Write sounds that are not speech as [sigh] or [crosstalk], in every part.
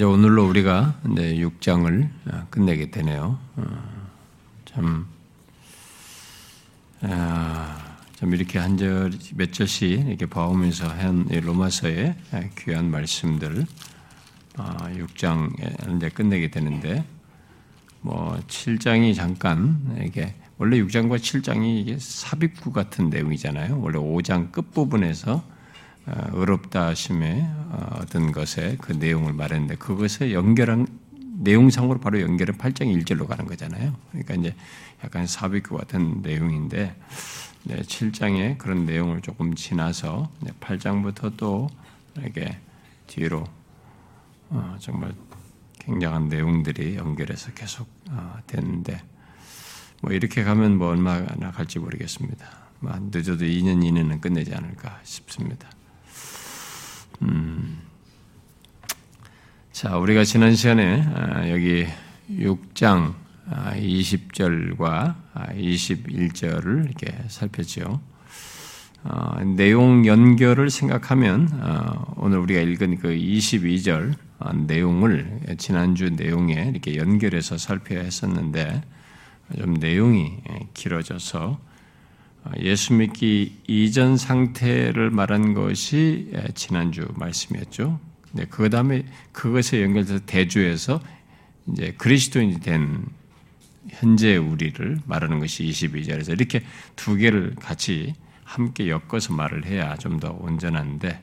이제 오늘로 우리가 이제 6장을 끝내게 되네요. 어, 참, 아, 참 이렇게 한 절, 몇 절씩 이렇게 봐오면서 한 로마서의 귀한 말씀들, 6장 아, 이제 끝내게 되는데, 뭐, 7장이 잠깐, 이게, 원래 6장과 7장이 이게 삽입구 같은 내용이잖아요. 원래 5장 끝부분에서 어, 의롭다 하심의 어, 어떤 것에 그 내용을 말했는데 그것에 연결한 내용상으로 바로 연결은 8장 1절로 가는 거잖아요. 그러니까 이제 약간 사비교 같은 내용인데 네, 7장에 그런 내용을 조금 지나서 8장부터 또 이렇게 뒤로 어, 정말 굉장한 내용들이 연결해서 계속 되는데 뭐 이렇게 가면 뭐 얼마나 갈지 모르겠습니다. 뭐 늦어도 2년 이내는 끝내지 않을까 싶습니다. 음. 자, 우리가 지난 시간에 아, 여기 6장 20절과 아, 21절을 아, 이렇게 살폈죠. 어, 내용 연결을 생각하면 어, 오늘 우리가 읽은 그 22절 어, 내용을 지난주 내용에 이렇게 연결해서 살펴야 했었는데 좀 내용이 길어져서 아, 예수 믿기 이전 상태를 말한 것이 예, 지난주 말씀이었죠. 네, 그 다음에 그것에 연결돼서 대주에서 이제 그리스도인이 된 현재 우리를 말하는 것이 22절에서 이렇게 두 개를 같이 함께 엮어서 말을 해야 좀 더 온전한데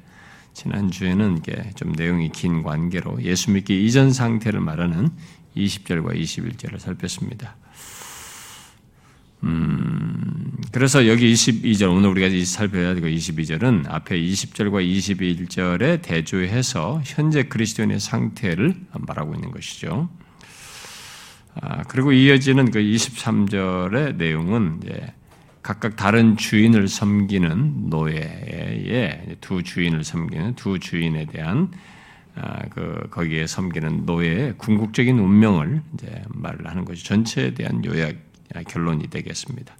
지난주에는 이게 좀 내용이 긴 관계로 예수 믿기 이전 상태를 말하는 20절과 21절을 살폈습니다. 음, 그래서 여기 22절, 오늘 우리가 살펴야 되고 22절은 앞에 20절과 21절에 대조해서 현재 그리스도인의 상태를 말하고 있는 것이죠. 아, 그리고 이어지는 그 23절의 내용은 이제 각각 다른 주인을 섬기는 노예의 두 주인을 섬기는 두 주인에 대한 아, 그 거기에 섬기는 노예의 궁극적인 운명을 이제 말을 하는 것이 전체에 대한 요약 아, 결론이 되겠습니다.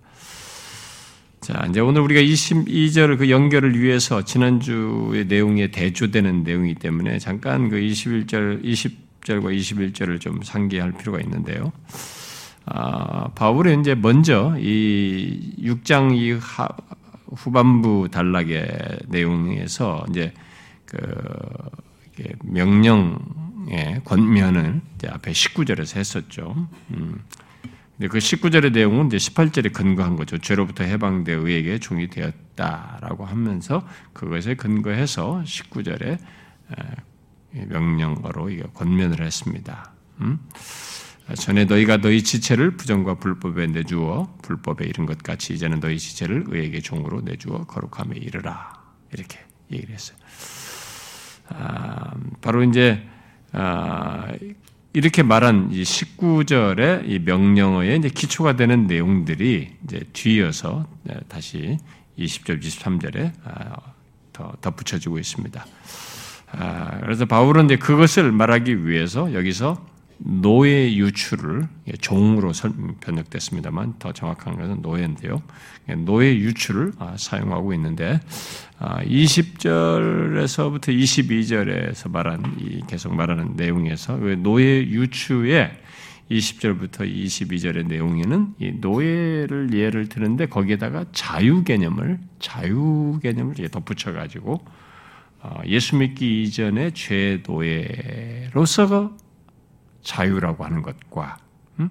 자, 이제 오늘 우리가 22절 그 연결을 위해서 지난주의 내용에 대조되는 내용이기 때문에 잠깐 그 21절, 20절과 21절을 좀 상기할 필요가 있는데요. 아, 바울은 이제 먼저 이 6장 이 하, 후반부 단락의 내용에서 이제 그 명령의 권면을 앞에 19절에서 했었죠. 음. 그 19절의 내용은 이제 18절에 근거한 거죠. 죄로부터 해방되 의에게 종이 되었다라고 하면서 그것에 근거해서 19절에 명령어로 권면을 했습니다. 음? 전에 너희가 너희 지체를 부정과 불법에 내주어 불법에 이른 것 같이 이제는 너희 지체를 의에게 종으로 내주어 거룩함에 이르라 이렇게 얘기를 했어요. 아, 바로 이제 아, 이렇게 말한 이 19절의 이 명령어에 이제 기초가 되는 내용들이 이제 뒤이어서 네, 다시 20절, 23절에 아, 더 덧붙여지고 있습니다. 아, 그래서 바울은 이제 그것을 말하기 위해서 여기서 노예 유출을 종으로 번역됐습니다만 더 정확한 것은 노예인데요. 노예 유출을 아, 사용하고 있는데 20절에서부터 아, 22절에서 말한 계속 말하는 내용에서 그 노예 유추의 20절부터 22절의 내용에는 노예를 예를 드는데 거기에다가 자유 개념을 자유 개념을 덧붙여 가지고 어, 예수 믿기 이전의 죄 노예로서 자유라고 하는 것과 음?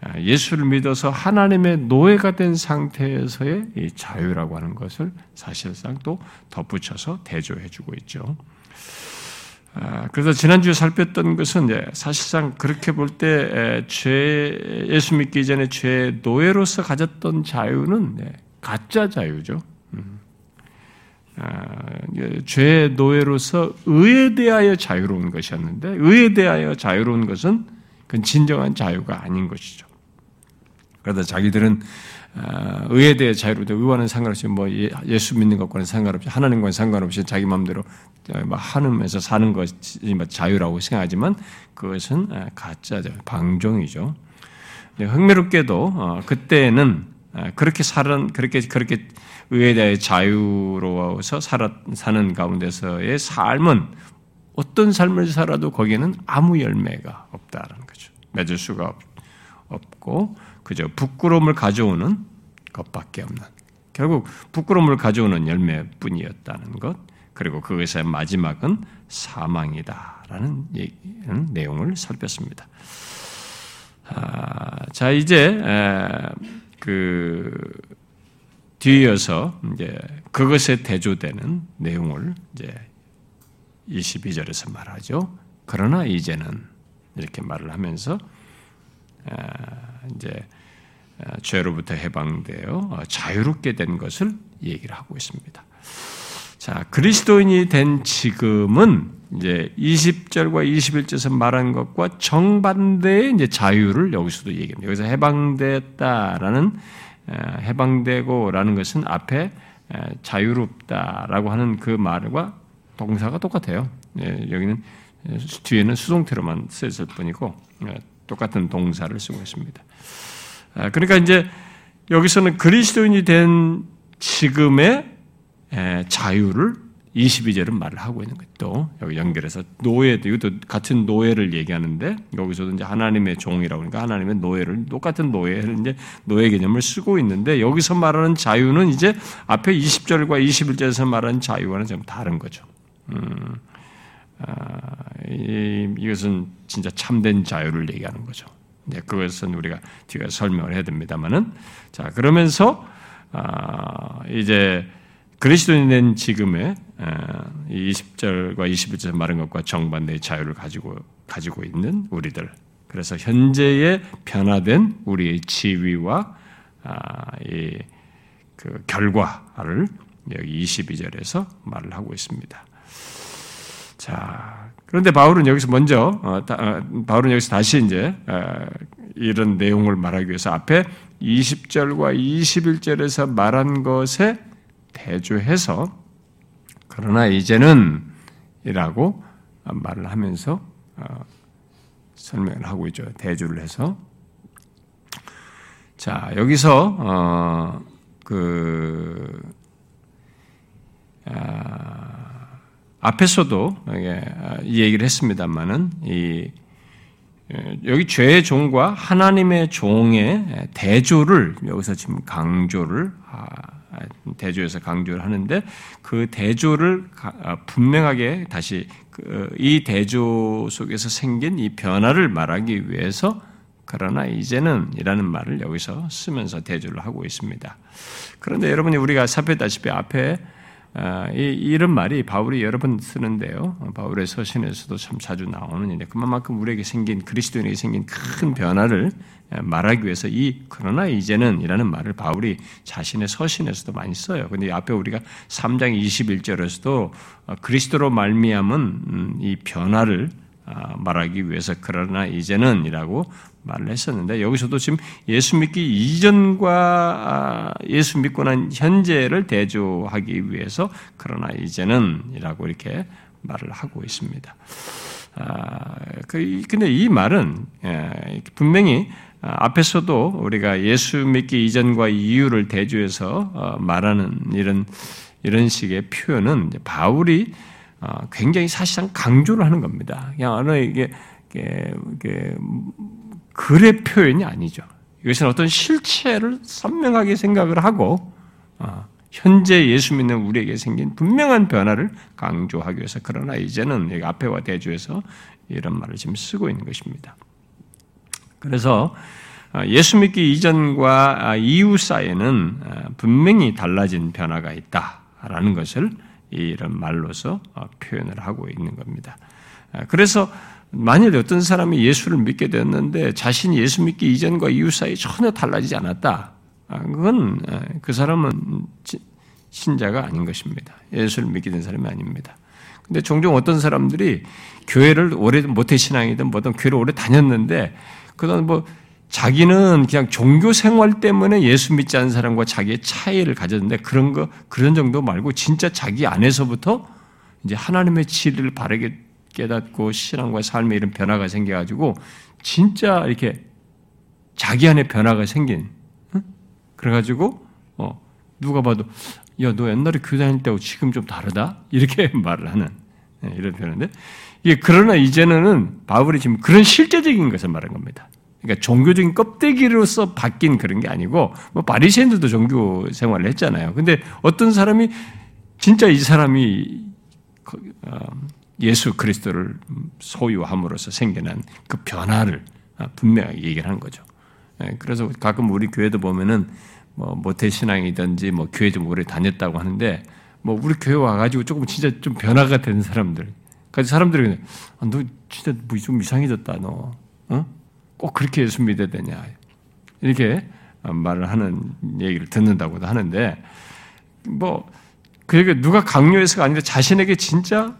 아, 예수를 믿어서 하나님의 노예가 된 상태에서의 자유라고 하는 것을 사실상 또 덧붙여서 대조해주고 있죠. 아, 그래서 지난주에 살폈던 것은 사실상 그렇게 볼 때 죄, 예수 믿기 전에 죄 노예로서 가졌던 자유는 가짜 자유죠. 음. 아, 죄의 노예로서 의에 대하여 자유로운 것이었는데 의에 대하여 자유로운 것은 그건 진정한 자유가 아닌 것이죠. 그러다 자기들은 아, 의에 대해 자유롭다. 의와는 상관없이 뭐 예, 예수 믿는 것과는 상관없이 하나님과는 상관없이 자기 마음대로 뭐 하면서 사는 것이 뭐 자유라고 생각하지만 그것은 아, 가짜죠. 방종이죠. 흥미롭게도 어, 그때는 그렇게 살은 그렇게 그렇게 의에 대해 자유로워서 사는 가운데서의 삶은 어떤 삶을 살아도 거기에는 아무 열매가 없다라는 거죠. 맺을 수가 없고 그저 부끄러움을 가져오는 것밖에 없는 결국 부끄러움을 가져오는 열매뿐이었다는 것 그리고 그것의 마지막은 사망이다라는 내용을 살폈습니다. 아, 자 이제 그 뒤이어서 이제 그것에 대조되는 내용을 이제 22절에서 말하죠. 그러나 이제는 이렇게 말을 하면서 아, 이제 아, 죄로부터 해방되어 자유롭게 된 것을 얘기를 하고 있습니다. 자, 그리스도인이 된 지금은 이제 20절과 21절에서 말한 것과 정반대의 이제 자유를 여기서도 얘기합니다. 여기서 해방됐다라는 해방되고라는 것은 앞에 자유롭다라고 하는 그 말과 동사가 똑같아요. 예, 여기는 뒤에는 수동태로만 쓰였을 뿐이고 똑같은 동사를 쓰고 있습니다. 아, 그러니까 이제 여기서는 그리스도인이 된 지금의 자유를 22절은 말을 하고 있는 거예요. 또 여기 연결해서 노예, 이것도 같은 노예를 얘기하는데 여기서도 이제 하나님의 종이라고 그러니까 하나님의 노예를 똑같은 노예를 이제 노예 개념을 쓰고 있는데 여기서 말하는 자유는 이제 앞에 20절과 21절에서 말하는 자유와는 좀 다른 거죠. 음, 아, 이, 이것은 진짜 참된 자유를 얘기하는 거죠. 이제 그것은 우리가 뒤가 설명을 해야 됩니다만은 자 그러면서 아, 이제 그리스도인 된 지금의 20절과 21절 말한 것과 정반대의 자유를 가지고 가지고 있는 우리들. 그래서 현재의 변화된 우리의 지위와 아, 이그 결과를 여기 22절에서 말을 하고 있습니다. 자, 그런데 바울은 여기서 먼저 어, 어, 바울은 여기서 다시 이제 어, 이런 내용을 말하기 위해서 앞에 20절과 21절에서 말한 것에 대조해서 그러나 이제는 이라고 말을 하면서 어, 설명을 하고 있죠. 대조를 해서. 자, 여기서, 어, 그, 아, 앞에서도 이 얘기를 했습니다만은, 이, 여기 죄의 종과 하나님의 종의 대조를 여기서 지금 강조를 대조에서 강조를 하는데 그 대조를 아, 분명하게 다시 그, 이 대조 속에서 생긴 이 변화를 말하기 위해서 그러나 이제는 이라는 말을 여기서 쓰면서 대조를 하고 있습니다. 그런데 여러분이 우리가 살폈다시피 앞에 아, 이, 런 말이 바울이 여러 번 쓰는데요. 바울의 서신에서도 참 자주 나오는 일인데 그만큼 우리에게 생긴 그리스도인에게 생긴 큰 변화를 말하기 위해서 이 그러나 이제는 이라는 말을 바울이 자신의 서신에서도 많이 써요. 근데 앞에 우리가 3장 21절에서도 어, 그리스도로 말미암은 음, 이 변화를 아, 말하기 위해서 그러나 이제는 이라고 말을 했었는데 여기서도 지금 예수 믿기 이전과 아, 예수 믿고 난 현재를 대조하기 위해서 그러나 이제는 이라고 이렇게 말을 하고 있습니다. 아, 그, 근데 이 말은 예, 분명히 앞에서도 우리가 예수 믿기 이전과 이후를 대조해서 어, 말하는 이런 이런 식의 표현은 바울이 어, 굉장히 사실상 강조를 하는 겁니다. 그냥 어느 이게, 이게, 이게 글의 표현이 아니죠. 이것은 어떤 실체를 선명하게 생각을 하고 어, 현재 예수 믿는 우리에게 생긴 분명한 변화를 강조하기 위해서 그러나 이제는 여기 앞에와 대조해서 이런 말을 지금 쓰고 있는 것입니다. 그래서 예수 믿기 이전과 이후 사이에는 분명히 달라진 변화가 있다라는 것을 이런 말로서 어, 표현을 하고 있는 겁니다. 아, 그래서 만일 어떤 사람이 예수를 믿게 되었는데 자신이 예수 믿기 이전과 이후 사이 전혀 달라지지 않았다. 아, 그건 그 사람은 신자가 아닌 것입니다. 예수를 믿게 된 사람이 아닙니다. 근데 종종 어떤 사람들이 교회를 오래 모태 신앙이든 뭐든 교회를 오래 다녔는데 그다음 뭐 자기는 그냥 종교 생활 때문에 예수 믿지 않는 사람과 자기의 차이를 가졌는데 그런 거 그런 정도 말고 진짜 자기 안에서부터 이제 하나님의 진리를 바르게 깨닫고 신앙과 삶에 이런 변화가 생겨가지고 진짜 이렇게 자기 안에 변화가 생긴 응? 그래가지고 어 누가 봐도 야 너 옛날에 교회 다닐 때하고 지금 좀 다르다 이렇게 [laughs] 말을 하는 예, 이런 표현인데 이 그러나 이제는 바울이 지금 그런 실제적인 것을 말한 겁니다. 그러니까 종교적인 껍데기로서 바뀐 그런 게 아니고 뭐 바리새인들도 종교 생활을 했잖아요. 근데 어떤 사람이 진짜 이 사람이 어, 예수 그리스도를 소유함으로써 생겨난 그 변화를 아, 분명하게 얘기를 하는 거죠. 예, 그래서 가끔 우리 교회도 보면은 뭐 모태 신앙이든지 뭐 교회 좀 오래 다녔다고 하는데 뭐 우리 교회 와가지고 조금 진짜 좀 변화가 된 사람들, 그 사람들이 아, 너 진짜 뭐 좀 이상해졌다 너, 어? 꼭 그렇게 예수 믿어야 되냐 이렇게 말을 하는 얘기를 듣는다고도 하는데 뭐 그게 누가 강요해서가 아니라 자신에게 진짜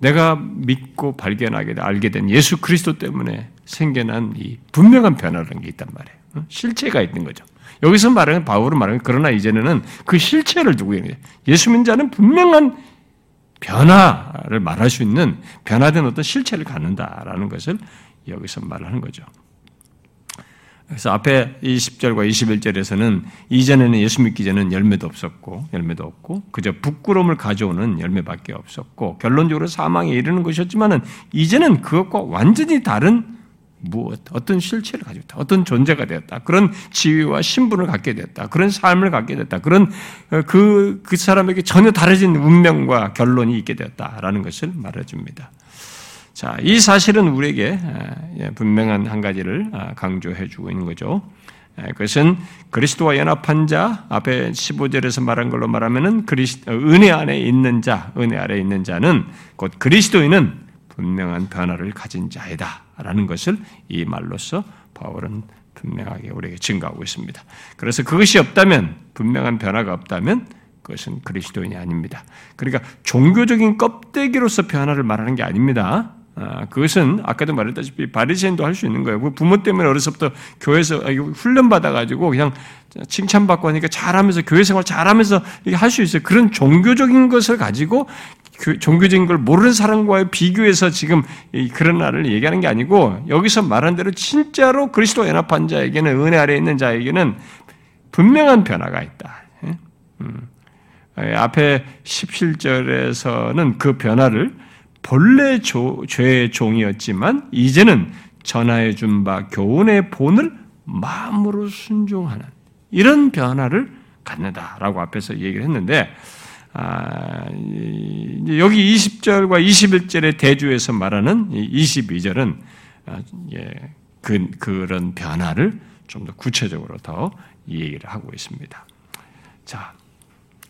내가 믿고 발견하게 알게 된 예수 그리스도 때문에 생겨난 이 분명한 변화라는 게 있단 말이에요. 어? 실체가 있는 거죠. 여기서 말하는 바울은 말하는 그러나 이제는 그 실체를 두고 있는 거예요. 예수 믿자는 분명한 변화를 말할 수 있는 변화된 어떤 실체를 갖는다라는 것을 여기서 말하는 거죠. 그래서 앞에 20절과 21절에서는 이전에는 예수 믿기 전에는 열매도 없었고 열매도 없고 그저 부끄러움을 가져오는 열매밖에 없었고 결론적으로 사망에 이르는 것이었지만은 이제는 그것과 완전히 다른 무엇, 어떤 실체를 있다. 어떤 존재가 되었다. 그런 지위와 신분을 갖게 됐다. 그런 삶을 갖게 됐다. 그런 어, 그, 그 사람에게 전혀 다르진 운명과 결론이 있게 되었다라는 것을 말해줍니다. 자, 이 사실은 우리에게 예, 분명한 한 가지를 아, 강조해 주고 있는 거죠. 그것은 그리스도와 연합한 자, 앞에 15절에서 말한 걸로 말하면은 그리스, 어, 은혜 안에 있는 자, 은혜 아래 있는 자는 곧 그리스도인은 분명한 변화를 가진 자이다. 라는 것을 이 말로서 바울은 분명하게 우리에게 증가하고 있습니다. 그래서 그것이 없다면, 분명한 변화가 없다면 그것은 그리스도인이 아닙니다. 그러니까 종교적인 껍데기로서 변화를 말하는 게 아닙니다. 아, 그것은 아까도 말했다시피 바리새인도 할 수 있는 거예요. 그 부모 때문에 어려서부터 교회에서 훈련 받아가지고 그냥 칭찬받고 하니까 잘하면서 교회 생활 잘하면서 할 수 있어요. 그런 종교적인 것을 가지고 그 종교적인 걸 모르는 사람과의 비교해서 지금 그런 날을 얘기하는 게 아니고 여기서 말한 대로 진짜로 그리스도 연합한 자에게는 은혜 아래 있는 자에게는 분명한 변화가 있다. 예? 음. 예, 앞에 17절에서는 그 변화를 본래 조, 죄의 종이었지만 이제는 전하여 준 바 교훈의 본을 마음으로 순종하는 이런 변화를 갖는다라고 앞에서 얘기를 했는데 아, 여기 20절과 21절의 대주에서 말하는 22절은 아, 예, 그, 그런 변화를 좀 더 구체적으로 더 얘기를 하고 있습니다. 자,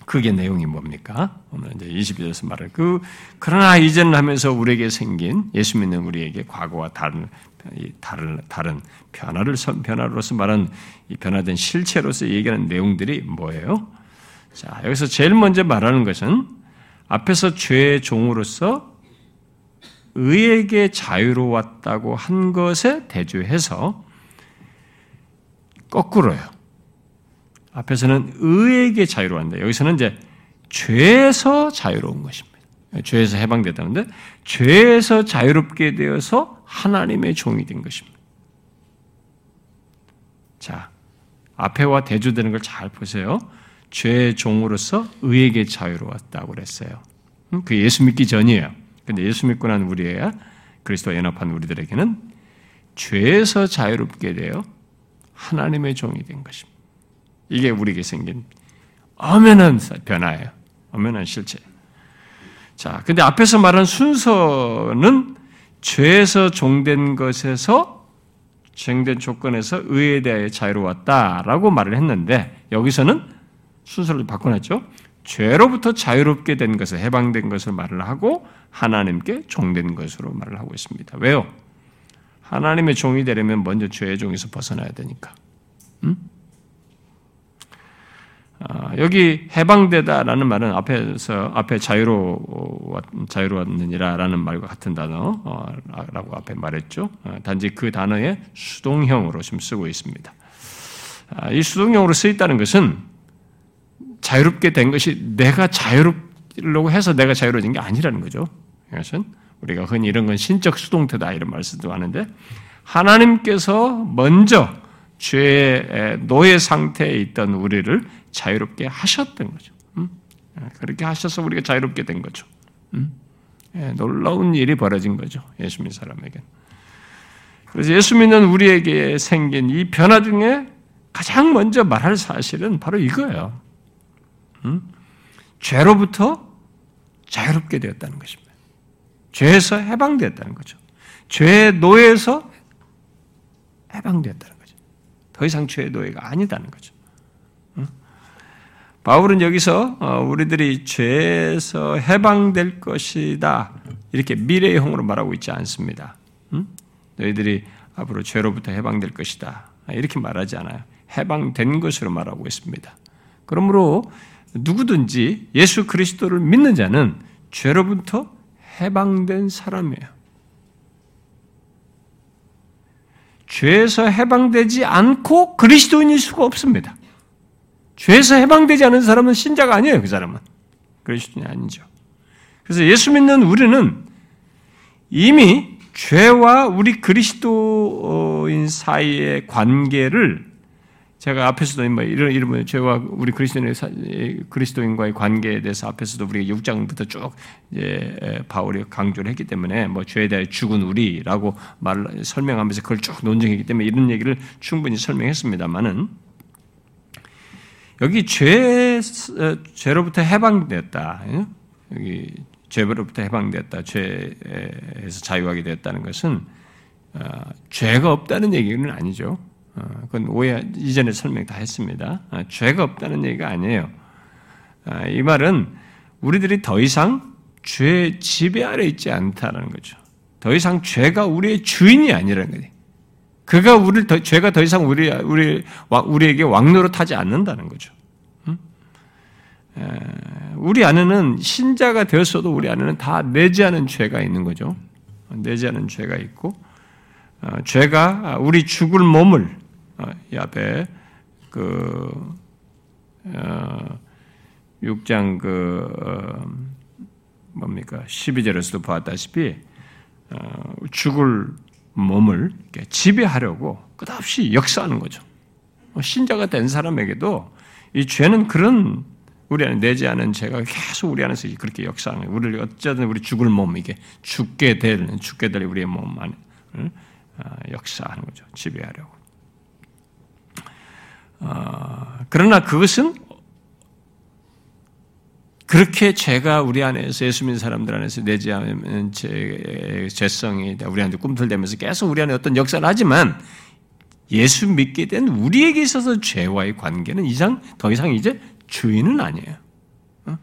그게 내용이 뭡니까? 오늘 이제 22절에서 말할 그, 그러나 이제는 하면서 우리에게 생긴 예수 믿는 우리에게 과거와 다른, 다른, 다른 변화를, 변화로서 말한 이 변화된 실체로서 얘기하는 내용들이 뭐예요? 자, 여기서 제일 먼저 말하는 것은 앞에서 죄의 종으로서 의에게 자유로웠다고 한 것에 대조해서 거꾸로요. 앞에서는 의에게 자유로웠는데 여기서는 이제 죄에서 자유로운 것입니다. 죄에서 해방됐다는데 죄에서 자유롭게 되어서 하나님의 종이 된 것입니다. 자, 앞에와 대조되는 걸 잘 보세요. 죄의 종으로서 의에게 자유로웠다고 그랬어요. 음, 그 예수 믿기 전이에요. 근데 예수 믿고 난 우리야 그리스도와 연합한 우리들에게는 죄에서 자유롭게 되어 하나님의 종이 된 것입니다. 이게 우리에게 생긴 엄연한 변화예요. 엄연한 실체. 자, 근데 앞에서 말한 순서는 죄에서 종된 것에서 정된 조건에서 의에 대하여 자유로웠다라고 말을 했는데 여기서는 순서를 바꿔놨죠. 죄로부터 자유롭게 된 것을 해방된 것을 말을 하고 하나님께 종된 것으로 말을 하고 있습니다. 왜요? 하나님의 종이 되려면 먼저 죄의 종에서 벗어나야 되니까. 음? 아, 여기 해방되다라는 말은 앞에서 앞에 자유로 자유로웠느니라라는 말과 같은 단어라고 어, 앞에 말했죠. 어, 단지 그 단어의 수동형으로 지금 쓰고 있습니다. 아, 이 수동형으로 쓰였다는 것은 자유롭게 된 것이 내가 자유롭려고 해서 내가 자유로워진 게 아니라는 거죠. 이것은 우리가 흔히 이런 건 신적 수동태다 이런 말씀도 하는데 하나님께서 먼저 죄의 노예 상태에 있던 우리를 자유롭게 하셨던 거죠. 음? 그렇게 하셔서 우리가 자유롭게 된 거죠. 음? 예, 놀라운 일이 벌어진 거죠. 예수 믿는 사람에게. 그래서 예수 믿는 우리에게 생긴 이 변화 중에 가장 먼저 말할 사실은 바로 이거예요. 음? 죄로부터 자유롭게 되었다는 것입니다. 죄에서 해방되었다는 거죠. 죄의 노예에서 해방되었다는. 더 이상 죄의 노예가 아니다는 거죠. 바울은 여기서 어, 우리들이 죄에서 해방될 것이다 이렇게 미래형으로 말하고 있지 않습니다. 너희들이 앞으로 죄로부터 해방될 것이다 이렇게 말하지 않아요. 해방된 것으로 말하고 있습니다. 그러므로 누구든지 예수 그리스도를 믿는 자는 죄로부터 해방된 사람이에요. 죄에서 해방되지 않고 그리스도인일 수가 없습니다. 죄에서 해방되지 않은 사람은 신자가 아니에요, 그 사람은. 그리스도인이 아니죠. 그래서 예수 믿는 우리는 이미 죄와 우리 그리스도인 사이의 관계를 제가 앞에서도 뭐 이런 이런 죄와 우리 그리스도인의 그리스도인과의 관계에 대해서 앞에서도 우리가 6장부터 쭉 이제 바울이 강조를 했기 때문에 뭐 죄에 대해 죽은 우리라고 말 설명하면서 그걸 쭉 논증했기 때문에 이런 얘기를 충분히 설명했습니다만은 여기 죄 죄로부터 해방되었다. 여기 죄로부터 해방되었다. 죄에서 자유하게 되었다는 것은 어, 죄가 없다는 얘기는 아니죠. 어, 그건 오해 이전에 설명 다 했습니다. 어, 죄가 없다는 얘기가 아니에요. 어, 이 말은 우리들이 더 이상 죄 지배 아래 있지 않다는 거죠. 더 이상 죄가 우리의 주인이 아니라는 거지. 그가 우리 더, 죄가 더 이상 우리 우리 우리에게 왕노릇하지 않는다는 거죠. 우리 안에는 신자가 되었어도 우리 안에는 다 내지 않은 죄가 있는 거죠. 내지 않은 죄가 있고 죄가 우리 죽을 몸을 어, 이 앞에 그 어, 6장 그 어, 뭡니까 12절에서도 보았다시피 어, 죽을 몸을 지배하려고 끝없이 역사하는 거죠. 뭐 신자가 된 사람에게도 이 죄는 그런 우리 안에 내지 않은 죄가 계속 우리 안에서 그렇게 역사하는 거예요. 우리를 어쩌든 우리 죽을 몸 이게 죽게 될 죽게 될 우리의 몸 안에 어, 역사하는 거죠. 지배하려고. 어, 그러나 그것은 그렇게 죄가 우리 안에서 예수 믿는 사람들 안에서 내지 죄, 죄성이 우리한테 꿈틀대면서 계속 우리 안에 어떤 역사를 하지만 예수 믿게 된 우리에게 있어서 죄와의 관계는 이상 더 이상 이제 주인은 아니에요. 어?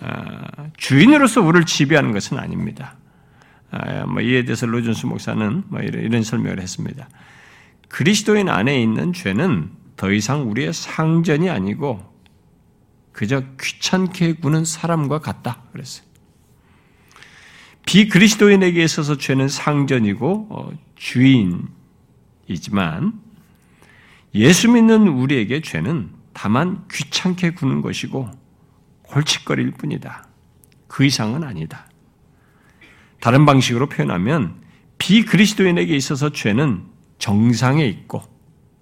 아, 주인으로서 우리를 지배하는 것은 아닙니다. 아, 뭐 이에 대해서 로준수 목사는 뭐 이런 설명을 했습니다. 그리스도인 안에 있는 죄는 더 이상 우리의 상전이 아니고 그저 귀찮게 구는 사람과 같다. 그랬어요. 비그리스도인에게 있어서 죄는 상전이고 어, 주인이지만 예수 믿는 우리에게 죄는 다만 귀찮게 구는 것이고 골칫거릴 뿐이다. 그 이상은 아니다. 다른 방식으로 표현하면 비그리스도인에게 있어서 죄는 정상에 있고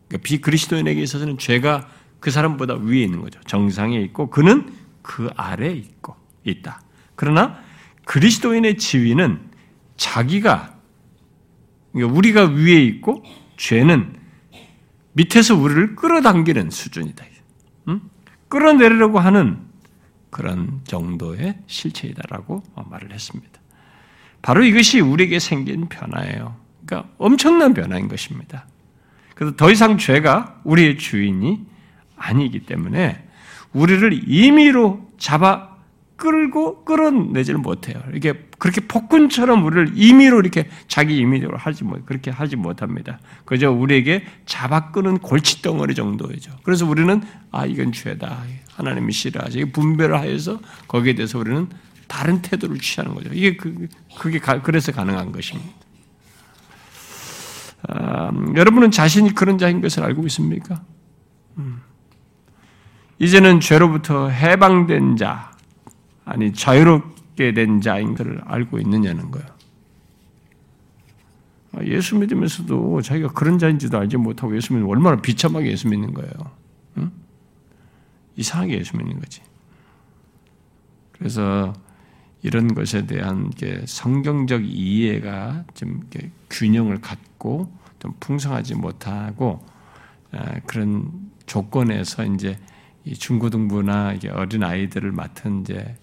그러니까 비그리스도인에게 있어서는 죄가 그 사람보다 위에 있는 거죠. 정상에 있고 그는 그 아래에 있고 있다. 그러나 그리스도인의 지위는 자기가 그러니까 우리가 위에 있고 죄는 밑에서 우리를 끌어당기는 수준이다. 응? 끌어내리려고 하는 그런 정도의 실체이다라고 말을 했습니다. 바로 이것이 우리에게 생긴 변화예요. 그러니까 엄청난 변화인 것입니다. 그래서 더 이상 죄가 우리의 주인이 아니기 때문에 우리를 임의로 잡아 끌고 끌어내지를 못해요. 이게 그렇게 폭군처럼 우리를 임의로 이렇게 자기 임의로 하지 못 그렇게 하지 못합니다. 그저 우리에게 잡아 끄는 골칫덩어리 정도이죠. 그래서 우리는 아 이건 죄다. 하나님이 싫어하지. 분별을 하여서 거기에 대해서 우리는 다른 태도를 취하는 거죠. 이게 그, 그게 그래서 가능한 것입니다. 아, 여러분은 자신이 그런 자인 것을 알고 있습니까? 음. 이제는 죄로부터 해방된 자, 아니 자유롭게 된 자인 것을 알고 있느냐는 거예요. 아, 예수 믿으면서도 자기가 그런 자인지도 알지 못하고 예수 믿는 얼마나 비참하게 예수 믿는 거예요. 응? 이상하게 예수 믿는 거지. 그래서 이런 것에 대한 성경적 이해가 좀 균형을 갖고 좀 풍성하지 못하고 아, 그런 조건에서 이제 중고등부나 어린 아이들을 맡은 이제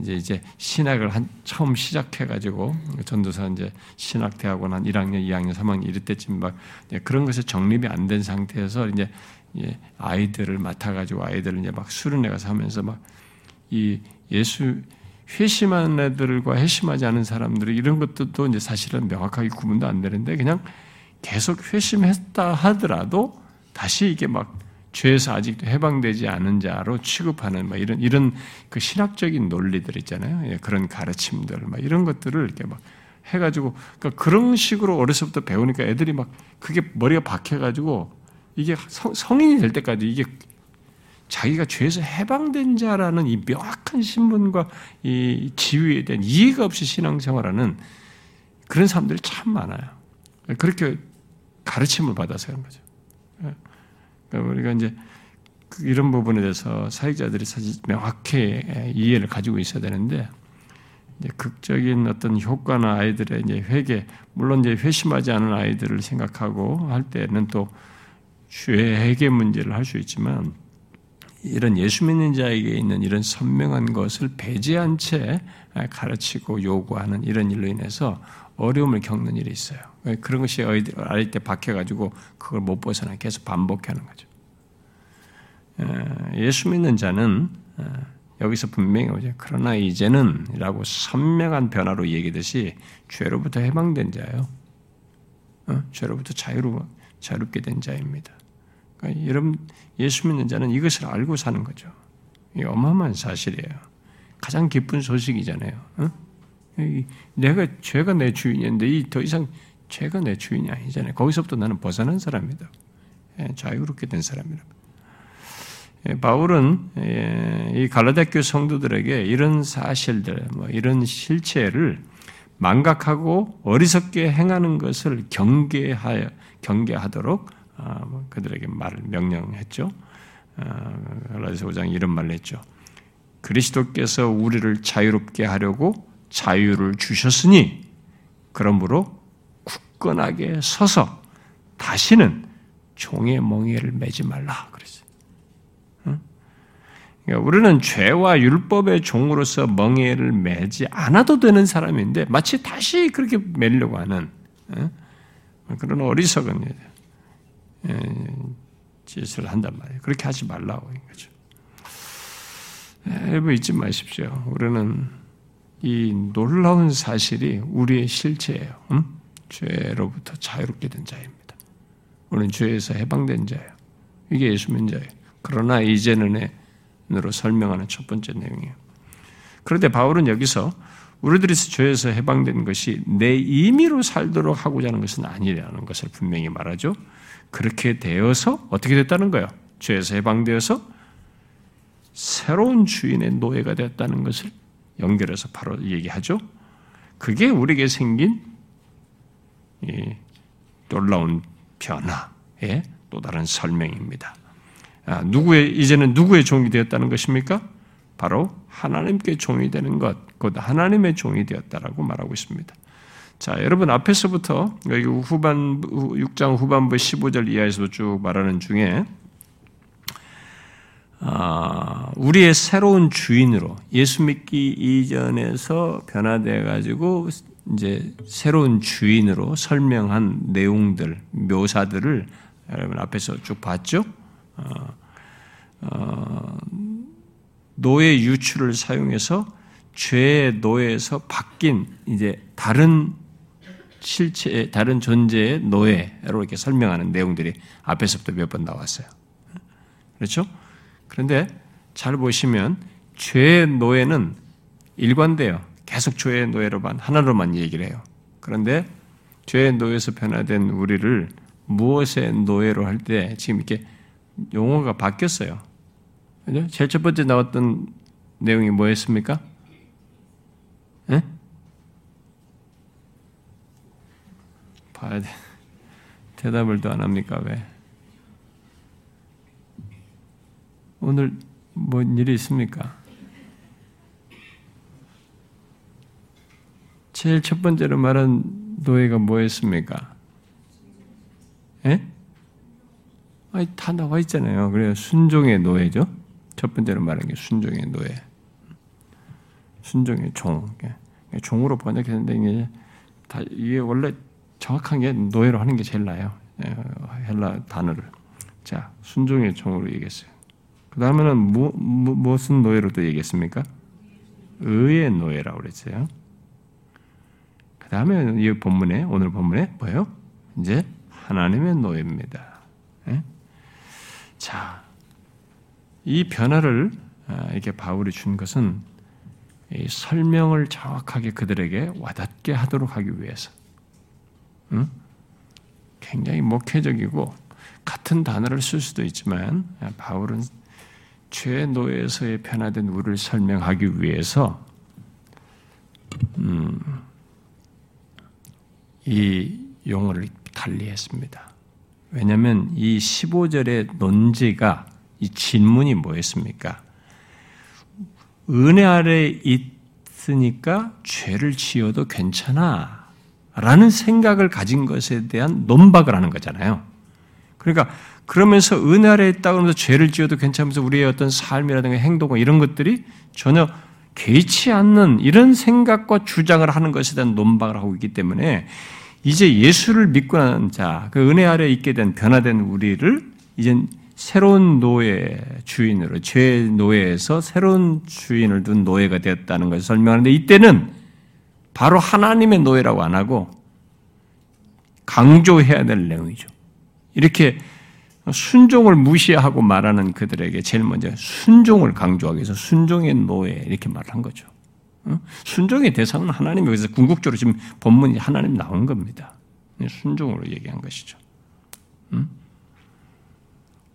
이제 이제 신학을 한 처음 시작해 가지고 전도사 이제 신학 대학원 한 1학년, 2학년, 3학년 이럴 때쯤 막 그런 것에 정립이 안 된 상태에서 이제 아이들을 맡아 가지고 아이들을 이제 막 수련회 가서 하면서 막 이 예수 회심한 애들과 회심하지 않은 사람들이 이런 것들도 이제 사실은 명확하게 구분도 안 되는데 그냥 계속 회심했다 하더라도 다시 이게 막 죄에서 아직도 해방되지 않은 자로 취급하는 막 이런 이런 그 신학적인 논리들 있잖아요. 예, 그런 가르침들 막 이런 것들을 이렇게 막 해가지고 그러니까 그런 식으로 어려서부터 배우니까 애들이 막 그게 머리가 박혀가지고 이게 성, 인이 될 때까지 이게 자기가 죄에서 해방된 자라는 이 명확한 신분과 이 지위에 대한 이해가 없이 신앙생활하는 그런 사람들이 참 많아요. 그렇게 가르침을 받아서 그런 거죠. 예. 그러니까 우리가 이제 그 이런 부분에 대해서 사역자들이 사실 명확히 이해를 가지고 있어야 되는데 극적인 어떤 효과나 아이들의 이제 회개, 물론 이제 회심하지 않은 아이들을 생각하고 할 때는 또 죄 회개 문제를 할 수 있지만 이런 예수 믿는 자에게 있는 이런 선명한 것을 배제한 채 가르치고 요구하는 이런 일로 인해서 어려움을 겪는 일이 있어요. 그런 것이 어릴 때 박혀가지고 그걸 못 벗어나 계속 반복하는 거죠. 예수 믿는 자는 여기서 분명히 오죠. 그러나 이제는 라고 선명한 변화로 얘기듯이 죄로부터 해방된 자예요. 어? 죄로부터 자유롭게 된 자입니다. 그러니까 여러분, 예수 믿는 자는 이것을 알고 사는 거죠. 이 어마어마한 사실이에요. 가장 기쁜 소식이잖아요. 어? 내가 죄가 내 주인인데 이 더 이상 죄가 내 주인이 아니잖아요. 거기서부터 나는 벗어난 사람이다. 예, 자유롭게 된 사람이다. 예, 바울은 예, 이 갈라디아 성도들에게 이런 사실들, 뭐 이런 실체를 망각하고 어리석게 행하는 것을 경계하여 경계하도록 그들에게 말을 명령했죠. 아, 갈라디아서 5장 이런 말을 했죠. 그리스도께서 우리를 자유롭게 하려고 자유를 주셨으니 그러므로 굳건하게 서서 다시는 종의 멍에를 매지 말라 그랬어요. 그러니까 우리는 죄와 율법의 종으로서 멍에를 매지 않아도 되는 사람인데 마치 다시 그렇게 매려고 하는 그런 어리석은 짓을 한단 말이에요. 그렇게 하지 말라고 거죠. 여러분 잊지 마십시오. 우리는 이 놀라운 사실이 우리의 실체예요. 음? 죄로부터 자유롭게 된 자입니다. 우리는 죄에서 해방된 자예요. 이게 예수 믿는 자예요. 그러나 이제는 으로 설명하는 첫 번째 내용이에요. 그런데 바울은 여기서 우리들이 죄에서 해방된 것이 내 임의로 살도록 하고자 하는 것은 아니라는 것을 분명히 말하죠. 그렇게 되어서 어떻게 됐다는 거예요? 죄에서 해방되어서 새로운 주인의 노예가 되었다는 것을 연결해서 바로 얘기하죠. 그게 우리에게 생긴 놀라운 변화의 또 다른 설명입니다. 아, 누구의 이제는 누구의 종이 되었다는 것입니까? 바로 하나님께 종이 되는 것, 곧 하나님의 종이 되었다라고 말하고 있습니다. 자, 여러분 앞에서부터 여기 후반 6장 후반부 15절 이하에서 쭉 말하는 중에 아, 우리의 새로운 주인으로 예수 믿기 이전에서 변화되어 가지고 이제 새로운 주인으로 설명한 내용들, 묘사들을 여러분 앞에서 쭉 봤죠. 어, 어, 노예 유추를 사용해서 죄의 노예에서 바뀐 이제 다른 실체, 다른 존재의 노예로 이렇게 설명하는 내용들이 앞에서부터 몇 번 나왔어요. 그렇죠? 그런데 잘 보시면 죄의 노예는 일관돼요. 계속 죄의 노예로만 하나로만 얘기를 해요. 그런데 죄의 노예에서 변화된 우리를 무엇의 노예로 할 때 지금 이렇게 용어가 바뀌었어요. 제일 첫 번째 나왔던 내용이 뭐였습니까? 예? 돼. 대답을 또 안 합니까? 왜? 오늘 뭔 일이 있습니까? 제일 첫 번째로 말한 노예가 뭐였습니까? 예? 아니, 다 나와 있잖아요. 그래요. 순종의 노예죠. 첫 번째로 말한 게 순종의 노예. 순종의 종. 종으로 번역했는데 이게 원래 정확한 게 노예로 하는 게 제일 나아요. 예, 헬라 단어를. 자, 순종의 종으로 얘기했어요. 그 다음에는 무, 무, 무슨 노예로 또 얘기했습니까? 의의 노예라고 그랬어요. 그 다음에 이 본문에, 오늘 본문에 뭐예요? 이제 하나님의 노예입니다. 예? 자, 이 변화를 아, 이렇게 바울이 준 것은 설명을 정확하게 그들에게 와닿게 하도록 하기 위해서. 응? 굉장히 목회적이고 같은 단어를 쓸 수도 있지만 아, 바울은 죄 노예에서의 변화된 우리를 설명하기 위해서 음, 이 용어를 달리했습니다. 왜냐하면 이 15절의 논지가 이 질문이 뭐였습니까? 은혜 아래 있으니까 죄를 지어도 괜찮아. 라는 생각을 가진 것에 대한 논박을 하는 거잖아요. 그러니까 그러면서 은혜 아래 있다 그러면서 죄를 지어도 괜찮으면서 우리의 어떤 삶이라든가 행동 이런 것들이 전혀 개의치 않는 이런 생각과 주장을 하는 것에 대한 논박을 하고 있기 때문에 이제 예수를 믿고 난 자, 그 은혜 아래 있게 된 변화된 우리를 이제 새로운 노예 주인으로 죄 노예에서 새로운 주인을 둔 노예가 되었다는 것을 설명하는데 이때는 바로 하나님의 노예라고 안 하고 강조해야 될 내용이죠. 이렇게 순종을 무시하고 말하는 그들에게 제일 먼저 순종을 강조하기 위해서 순종의 노예 이렇게 말한 거죠. 순종의 대상은 하나님 여기서 궁극적으로 지금 본문이 하나님 나온 겁니다. 순종으로 얘기한 것이죠.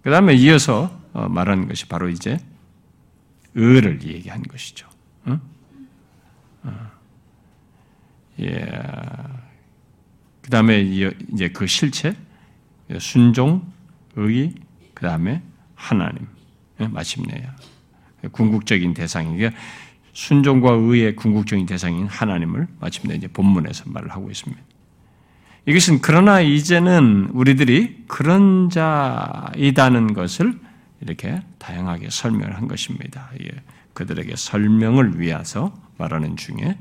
그 다음에 이어서 어, 말하는 것이 바로 이제 의를 얘기한 것이죠. 어? 예. 그 다음에 이제 그 실체, 순종, 의, 그 다음에 하나님, 예, 마침내야. 궁극적인 대상이 순종과 의의 궁극적인 대상인 하나님을 마침내 이제 본문에서 말을 하고 있습니다. 이것은 그러나 이제는 우리들이 그런 자이다는 것을 이렇게 다양하게 설명을 한 것입니다. 예, 그들에게 설명을 위해서 말하는 중에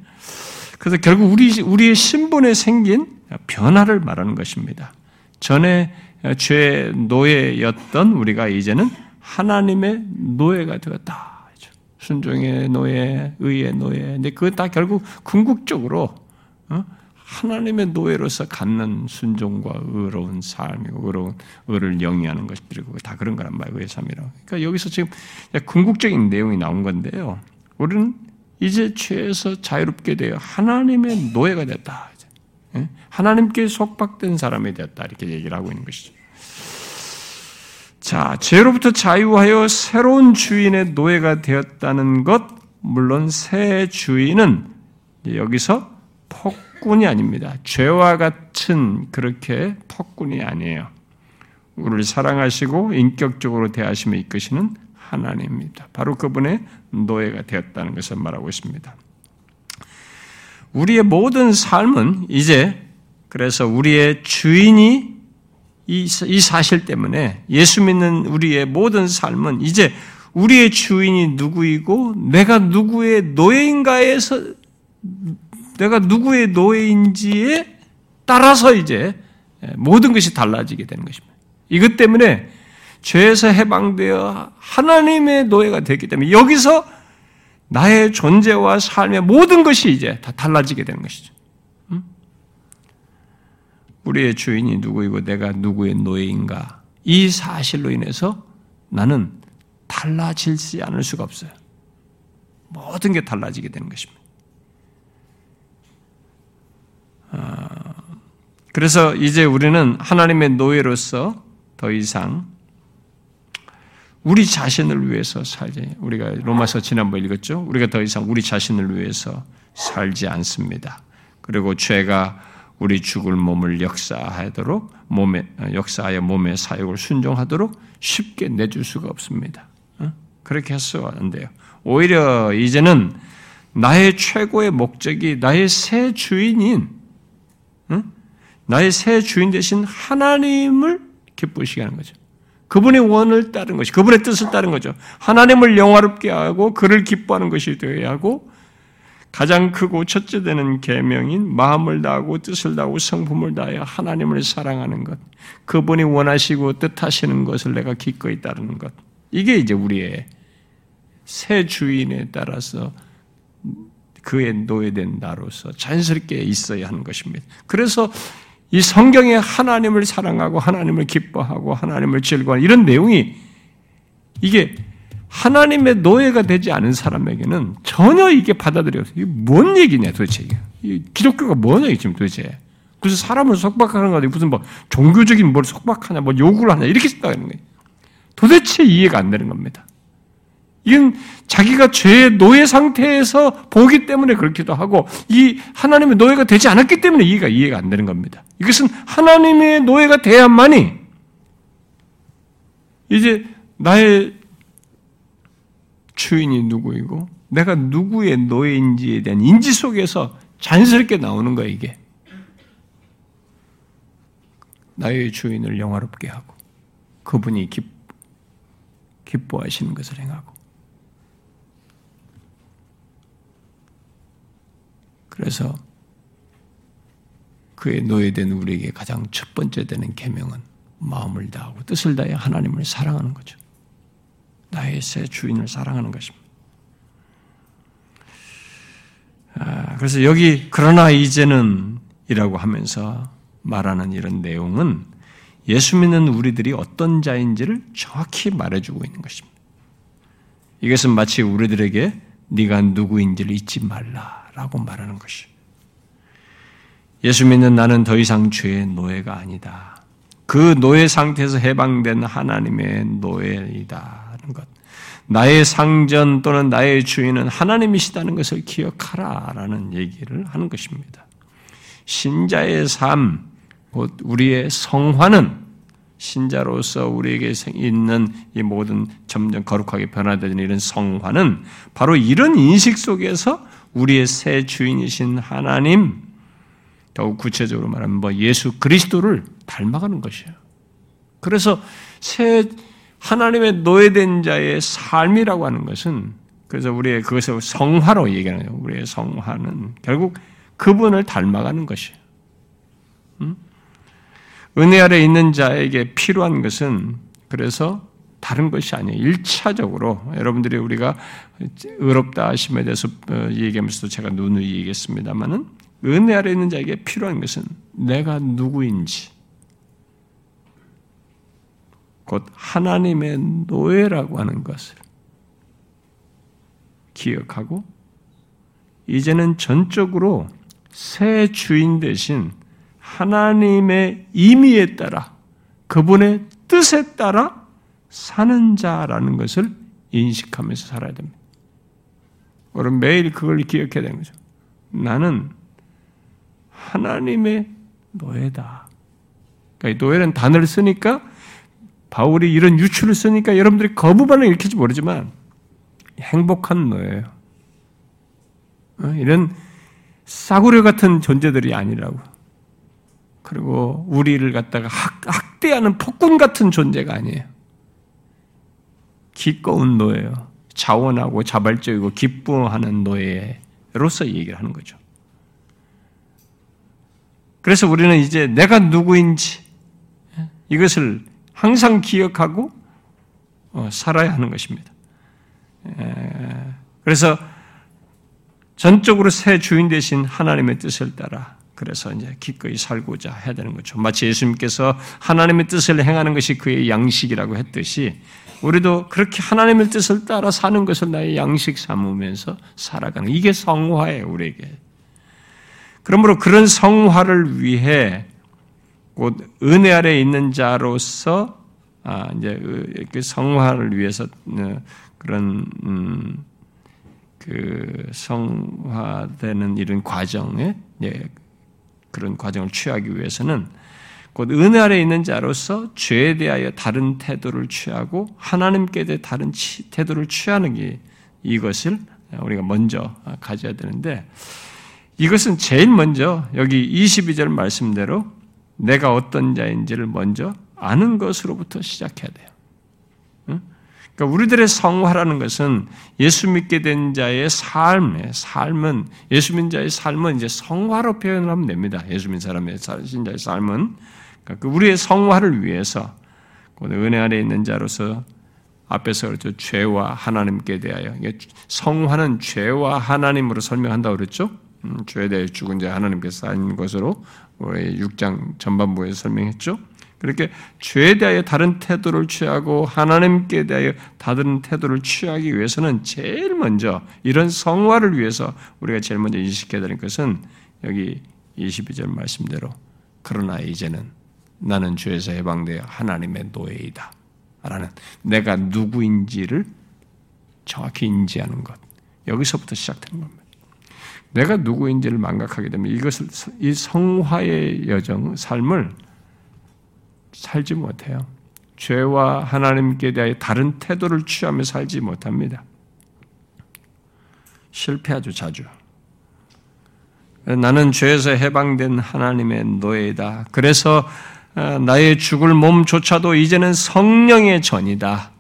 그래서 결국 우리 우리의 신분에 생긴 변화를 말하는 것입니다. 전에 죄 노예였던 우리가 이제는 하나님의 노예가 되었다. 순종의 노예, 의의 노예. 근데 그건 다 결국 궁극적으로 어? 하나님의 노예로서 갖는 순종과 의로운 삶이고 의로운 의를 영위하는 것들이고 다 그런 거란 말이에요. 의의 삶이라고. 그러니까 여기서 지금 궁극적인 내용이 나온 건데요. 우리는 이제 죄에서 자유롭게 되어 하나님의 노예가 됐다. 예? 하나님께 속박된 사람이 되었다. 이렇게 얘기를 하고 있는 것이죠. 자, 죄로부터 자유하여 새로운 주인의 노예가 되었다는 것, 물론 새 주인은 여기서 폭군이 아닙니다. 죄와 같은 그렇게 폭군이 아니에요. 우리를 사랑하시고 인격적으로 대하시며 이끄시는 하나님입니다. 바로 그분의 노예가 되었다는 것을 말하고 있습니다. 우리의 모든 삶은 이제 그래서 우리의 주인이 이, 이 사실 때문에 예수 믿는 우리의 모든 삶은 이제 우리의 주인이 누구이고 내가 누구의 노예인가에서 내가 누구의 노예인지에 따라서 이제 모든 것이 달라지게 되는 것입니다. 이것 때문에 죄에서 해방되어 하나님의 노예가 됐기 때문에 여기서 나의 존재와 삶의 모든 것이 이제 다 달라지게 되는 것이죠. 우리의 주인이 누구이고 내가 누구의 노예인가 이 사실로 인해서 나는 달라지지 않을 수가 없어요. 모든 게 달라지게 되는 것입니다. 아, 그래서 이제 우리는 하나님의 노예로서 더 이상 우리 자신을 위해서 살지. 우리가 로마서 지난번 읽었죠? 우리가 더 이상 우리 자신을 위해서 살지 않습니다. 그리고 죄가 우리 죽을 몸을 역사하도록 몸에 역사하여 몸의 사역을 순종하도록 쉽게 내줄 수가 없습니다. 어? 그렇게 해서 안 돼요. 오히려 이제는 나의 최고의 목적이 나의 새 주인인 응? 나의 새 주인 대신 하나님을 기쁘시게 하는 거죠. 그분의 원을 따른 것이 그분의 뜻을 따른 거죠. 하나님을 영화롭게 하고 그를 기뻐하는 것이 되어야 하고 가장 크고 첫째 되는 계명인 마음을 다하고 뜻을 다하고 성품을 다하여 하나님을 사랑하는 것. 그분이 원하시고 뜻하시는 것을 내가 기꺼이 따르는 것. 이게 이제 우리의 새 주인에 따라서 그의 노예된 나로서 자연스럽게 있어야 하는 것입니다. 그래서 이 성경에 하나님을 사랑하고 하나님을 기뻐하고 하나님을 즐거워하는 이런 내용이 이게 하나님의 노예가 되지 않은 사람에게는 전혀 이게 받아들여서 이게 뭔 얘기냐 도대체 이게 기독교가 뭐냐 지금 도대체 무슨 사람을 속박하는 거지 무슨 뭐 종교적인 뭘 속박하냐 뭐 요구를 하냐 이렇게 생각하는 거예요. 도대체 이해가 안 되는 겁니다. 이건 자기가 죄의 노예 상태에서 보기 때문에 그렇기도 하고 이 하나님의 노예가 되지 않았기 때문에 이해가 이해가 안 되는 겁니다. 이것은 하나님의 노예가 돼야만이 이제 나의 주인이 누구이고 내가 누구의 노예인지에 대한 인지 속에서 자연스럽게 나오는 거야 이게. 나의 주인을 영화롭게 하고 그분이 기, 기뻐하시는 것을 행하고 그래서 그의 노예된 우리에게 가장 첫 번째 되는 계명은 마음을 다하고 뜻을 다해 하나님을 사랑하는 거죠. 나의 새 주인을 사랑하는 것입니다. 아, 그래서 여기 그러나 이제는 이라고 하면서 말하는 이런 내용은 예수 믿는 우리들이 어떤 자인지를 정확히 말해주고 있는 것입니다. 이것은 마치 우리들에게 네가 누구인지를 잊지 말라 라고 말하는 것이. 예수 믿는 나는 더 이상 죄의 노예가 아니다. 그 노예 상태에서 해방된 하나님의 노예이다. 하는 것. 나의 상전 또는 나의 주인은 하나님이시다는 것을 기억하라 라는 얘기를 하는 것입니다. 신자의 삶, 곧 우리의 성화는 신자로서 우리에게 있는 이 모든 점점 거룩하게 변화되는 이런 성화는 바로 이런 인식 속에서 우리의 새 주인이신 하나님, 더욱 구체적으로 말하면 뭐 예수 그리스도를 닮아가는 것이에요. 그래서 새 하나님의 노예된 자의 삶이라고 하는 것은 그래서 우리의 그것을 성화로 얘기하는 거예요. 우리의 성화는 결국 그분을 닮아가는 것이에요. 음? 은혜 아래 있는 자에게 필요한 것은 그래서 다른 것이 아니에요. 일차적으로 여러분들이 우리가 의롭다 하심에 대해서 어, 얘기하면서도 제가 누누이 얘기했습니다만은 은혜 아래 있는 자에게 필요한 것은 내가 누구인지 곧 하나님의 노예라고 하는 것을 기억하고 이제는 전적으로 새 주인 대신 하나님의 임의에 따라 그분의 뜻에 따라 사는 자라는 것을 인식하면서 살아야 됩니다. 여러분 매일 그걸 기억해야 되는 거죠. 나는 하나님의 노예다. 그러니까 노예는 단어를 쓰니까 바울이 이런 유추를 쓰니까 여러분들이 거부 반응 일으킬지 모르지만 행복한 노예요. 어, 이런 싸구려 같은 존재들이 아니라고. 그리고 우리를 갖다가 학, 학대하는 폭군 같은 존재가 아니에요. 기꺼운 노예요. 자원하고 자발적이고 기뻐하는 노예로서 얘기를 하는 거죠. 그래서 우리는 이제 내가 누구인지 이것을 항상 기억하고 어, 살아야 하는 것입니다. 그래서 전적으로 새 주인 대신 하나님의 뜻을 따라 그래서 이제 기꺼이 살고자 해야 되는 거죠. 마치 예수님께서 하나님의 뜻을 행하는 것이 그의 양식이라고 했듯이 우리도 그렇게 하나님의 뜻을 따라 사는 것을 나의 양식 삼으면서 살아가는 이게 성화예요, 우리에게. 그러므로 그런 성화를 위해 곧 은혜 아래 있는 자로서 아 이제 그 성화를 위해서 어, 그런 음, 그 성화되는 이런 과정에 예, 그런 과정을 취하기 위해서는 곧 은혜 아래 있는 자로서 죄에 대하여 다른 태도를 취하고 하나님께 대해 다른 태도를 취하는 게 이것을 우리가 먼저 가져야 되는데 이것은 제일 먼저 여기 22절 말씀대로 내가 어떤 자인지를 먼저 아는 것으로부터 시작해야 돼요. 그러니까 우리들의 성화라는 것은 예수 믿게 된 자의 삶의 삶은 예수 믿는 자의 삶은 이제 성화로 표현을 하면 됩니다. 예수 믿는 사람의 신자의 삶은 우리의 성화를 위해서 은혜 안에 있는 자로서 앞에서 그랬죠. 죄와 하나님께 대하여 성화는 죄와 하나님으로 설명한다고 그랬죠. 음, 죄에 대해 죽은 자 하나님께서 한 것으로 우리 6장 전반부에 설명했죠. 그렇게 죄에 대하여 다른 태도를 취하고 하나님께 대하여 다른 태도를 취하기 위해서는 제일 먼저 이런 성화를 위해서 우리가 제일 먼저 인식해야 되는 것은 여기 22절 말씀대로 그러나 이제는 나는 죄에서 해방되어 하나님의 노예이다. 라는 내가 누구인지를 정확히 인지하는 것. 여기서부터 시작되는 겁니다. 내가 누구인지를 망각하게 되면 이것을 이 성화의 여정 삶을 살지 못해요. 죄와 하나님께 대하여 다른 태도를 취하며 살지 못합니다. 실패하죠, 자주. 나는 죄에서 해방된 하나님의 노예이다. 그래서 어, 나의 죽을 몸조차도 이제는 성령의 전이다.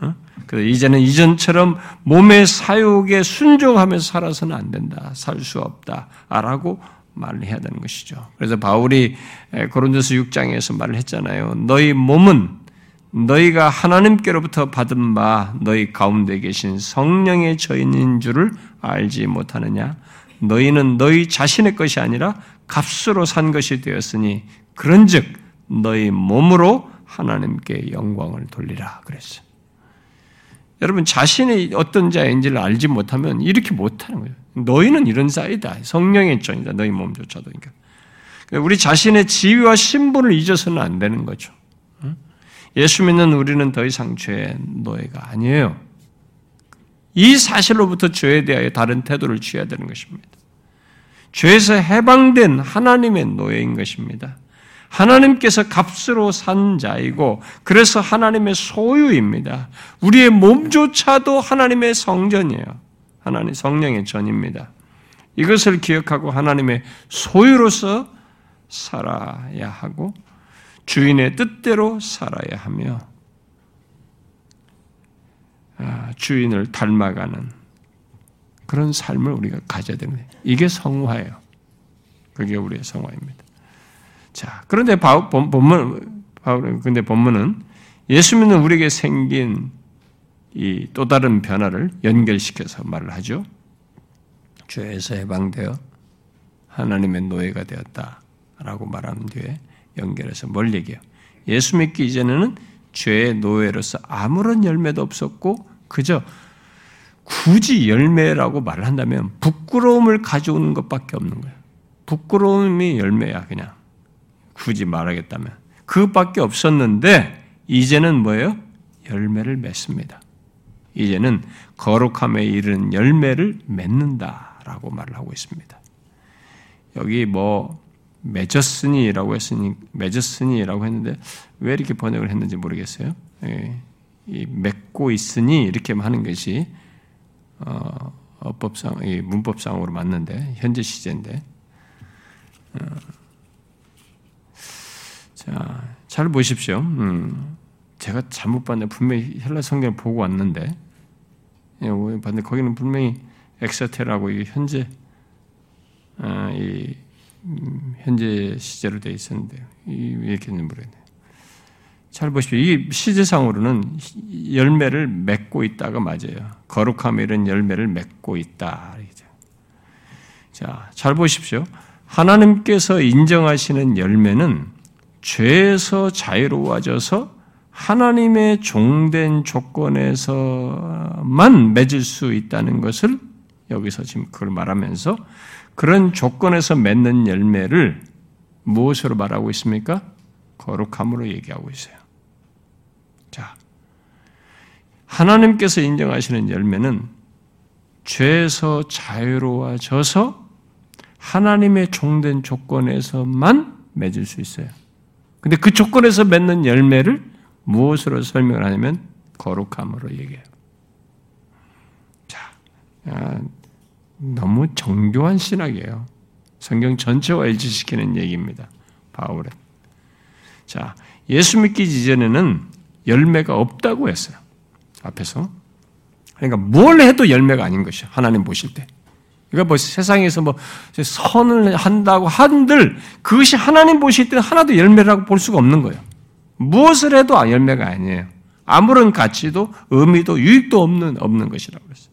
어? 이제는 이전처럼 몸의 사육에 순종하며 살아서는 안 된다. 살 수 없다. 라고 말을 해야 되는 것이죠. 그래서 바울이 고린도서 6장에서 말을 했잖아요. 너희 몸은 너희가 하나님께로부터 받은 바 너희 가운데 계신 성령의 저인인 줄을 알지 못하느냐? 너희는 너희 자신의 것이 아니라 값으로 산 것이 되었으니 그런즉 너희 몸으로 하나님께 영광을 돌리라 그랬어요. 여러분 자신이 어떤 자인지를 알지 못하면 이렇게 못하는 거예요. 너희는 이런 사이다. 성령의 종이다. 너희 몸조차도. 그러니까 우리 자신의 지위와 신분을 잊어서는 안 되는 거죠. 예수 믿는 우리는 더 이상 죄의 노예가 아니에요. 이 사실로부터 죄에 대하여 다른 태도를 취해야 되는 것입니다. 죄에서 해방된 하나님의 노예인 것입니다. 하나님께서 값으로 산 자이고 그래서 하나님의 소유입니다. 우리의 몸조차도 하나님의 성전이에요. 하나님 성령의 전입니다. 이것을 기억하고 하나님의 소유로서 살아야 하고 주인의 뜻대로 살아야 하며 아, 주인을 닮아가는 그런 삶을 우리가 가져야 됩니다. 이게 성화예요. 그게 우리의 성화입니다. 자, 그런데 본문, 근데 본문은 예수 믿는 우리에게 생긴 이 또 다른 변화를 연결시켜서 말을 하죠. 죄에서 해방되어 하나님의 노예가 되었다 라고 말한 뒤에 연결해서 뭘 얘기해요? 예수 믿기 이전에는 죄의 노예로서 아무런 열매도 없었고 그저 굳이 열매라고 말을 한다면 부끄러움을 가져오는 것밖에 없는 거예요. 부끄러움이 열매야 그냥. 굳이 말하겠다면 그것밖에 없었는데 이제는 뭐예요? 열매를 맺습니다. 이제는 거룩함에 이르는 열매를 맺는다라고 말을 하고 있습니다. 여기 뭐 맺었으니라고 했으니 맺었으니라고 했는데 왜 이렇게 번역을 했는지 모르겠어요. 예, 이 맺고 있으니 이렇게 하는 것이 어, 법상 문법상으로 맞는데 현재 시제인데 어, 자, 잘 보십시오. 음, 제가 잘못 봤네. 분명히 헬라 성경을 보고 왔는데, 예, 봤는데 거기는 분명히 엑서테라고 이 현재 아, 이 음, 현재 시제로 되어 있었는데 이 이렇게 모르겠네. 잘 보십시오. 이 시제상으로는 열매를 맺고 있다가 맞아요. 거룩함 이런 열매를 맺고 있다. 자, 잘 보십시오. 하나님께서 인정하시는 열매는 죄에서 자유로워져서 하나님의 종된 조건에서만 맺을 수 있다는 것을 여기서 지금 그걸 말하면서 그런 조건에서 맺는 열매를 무엇으로 말하고 있습니까? 거룩함으로 얘기하고 있어요. 자, 하나님께서 인정하시는 열매는 죄에서 자유로워져서 하나님의 종된 조건에서만 맺을 수 있어요. 근데 그 조건에서 맺는 열매를 무엇으로 설명을 하냐면 거룩함으로 얘기해요. 자, 아, 너무 정교한 신학이에요. 성경 전체와 일치시키는 얘기입니다. 바울은. 자, 예수 믿기 이전에는 열매가 없다고 했어요. 앞에서. 그러니까 뭘 해도 열매가 아닌 것이야. 하나님 보실 때. 그러니까 뭐 세상에서 뭐 선을 한다고 한들 그것이 하나님 보실 때는 하나도 열매라고 볼 수가 없는 거예요. 무엇을 해도 열매가 아니에요. 아무런 가치도 의미도 유익도 없는 없는 것이라고 그랬어요.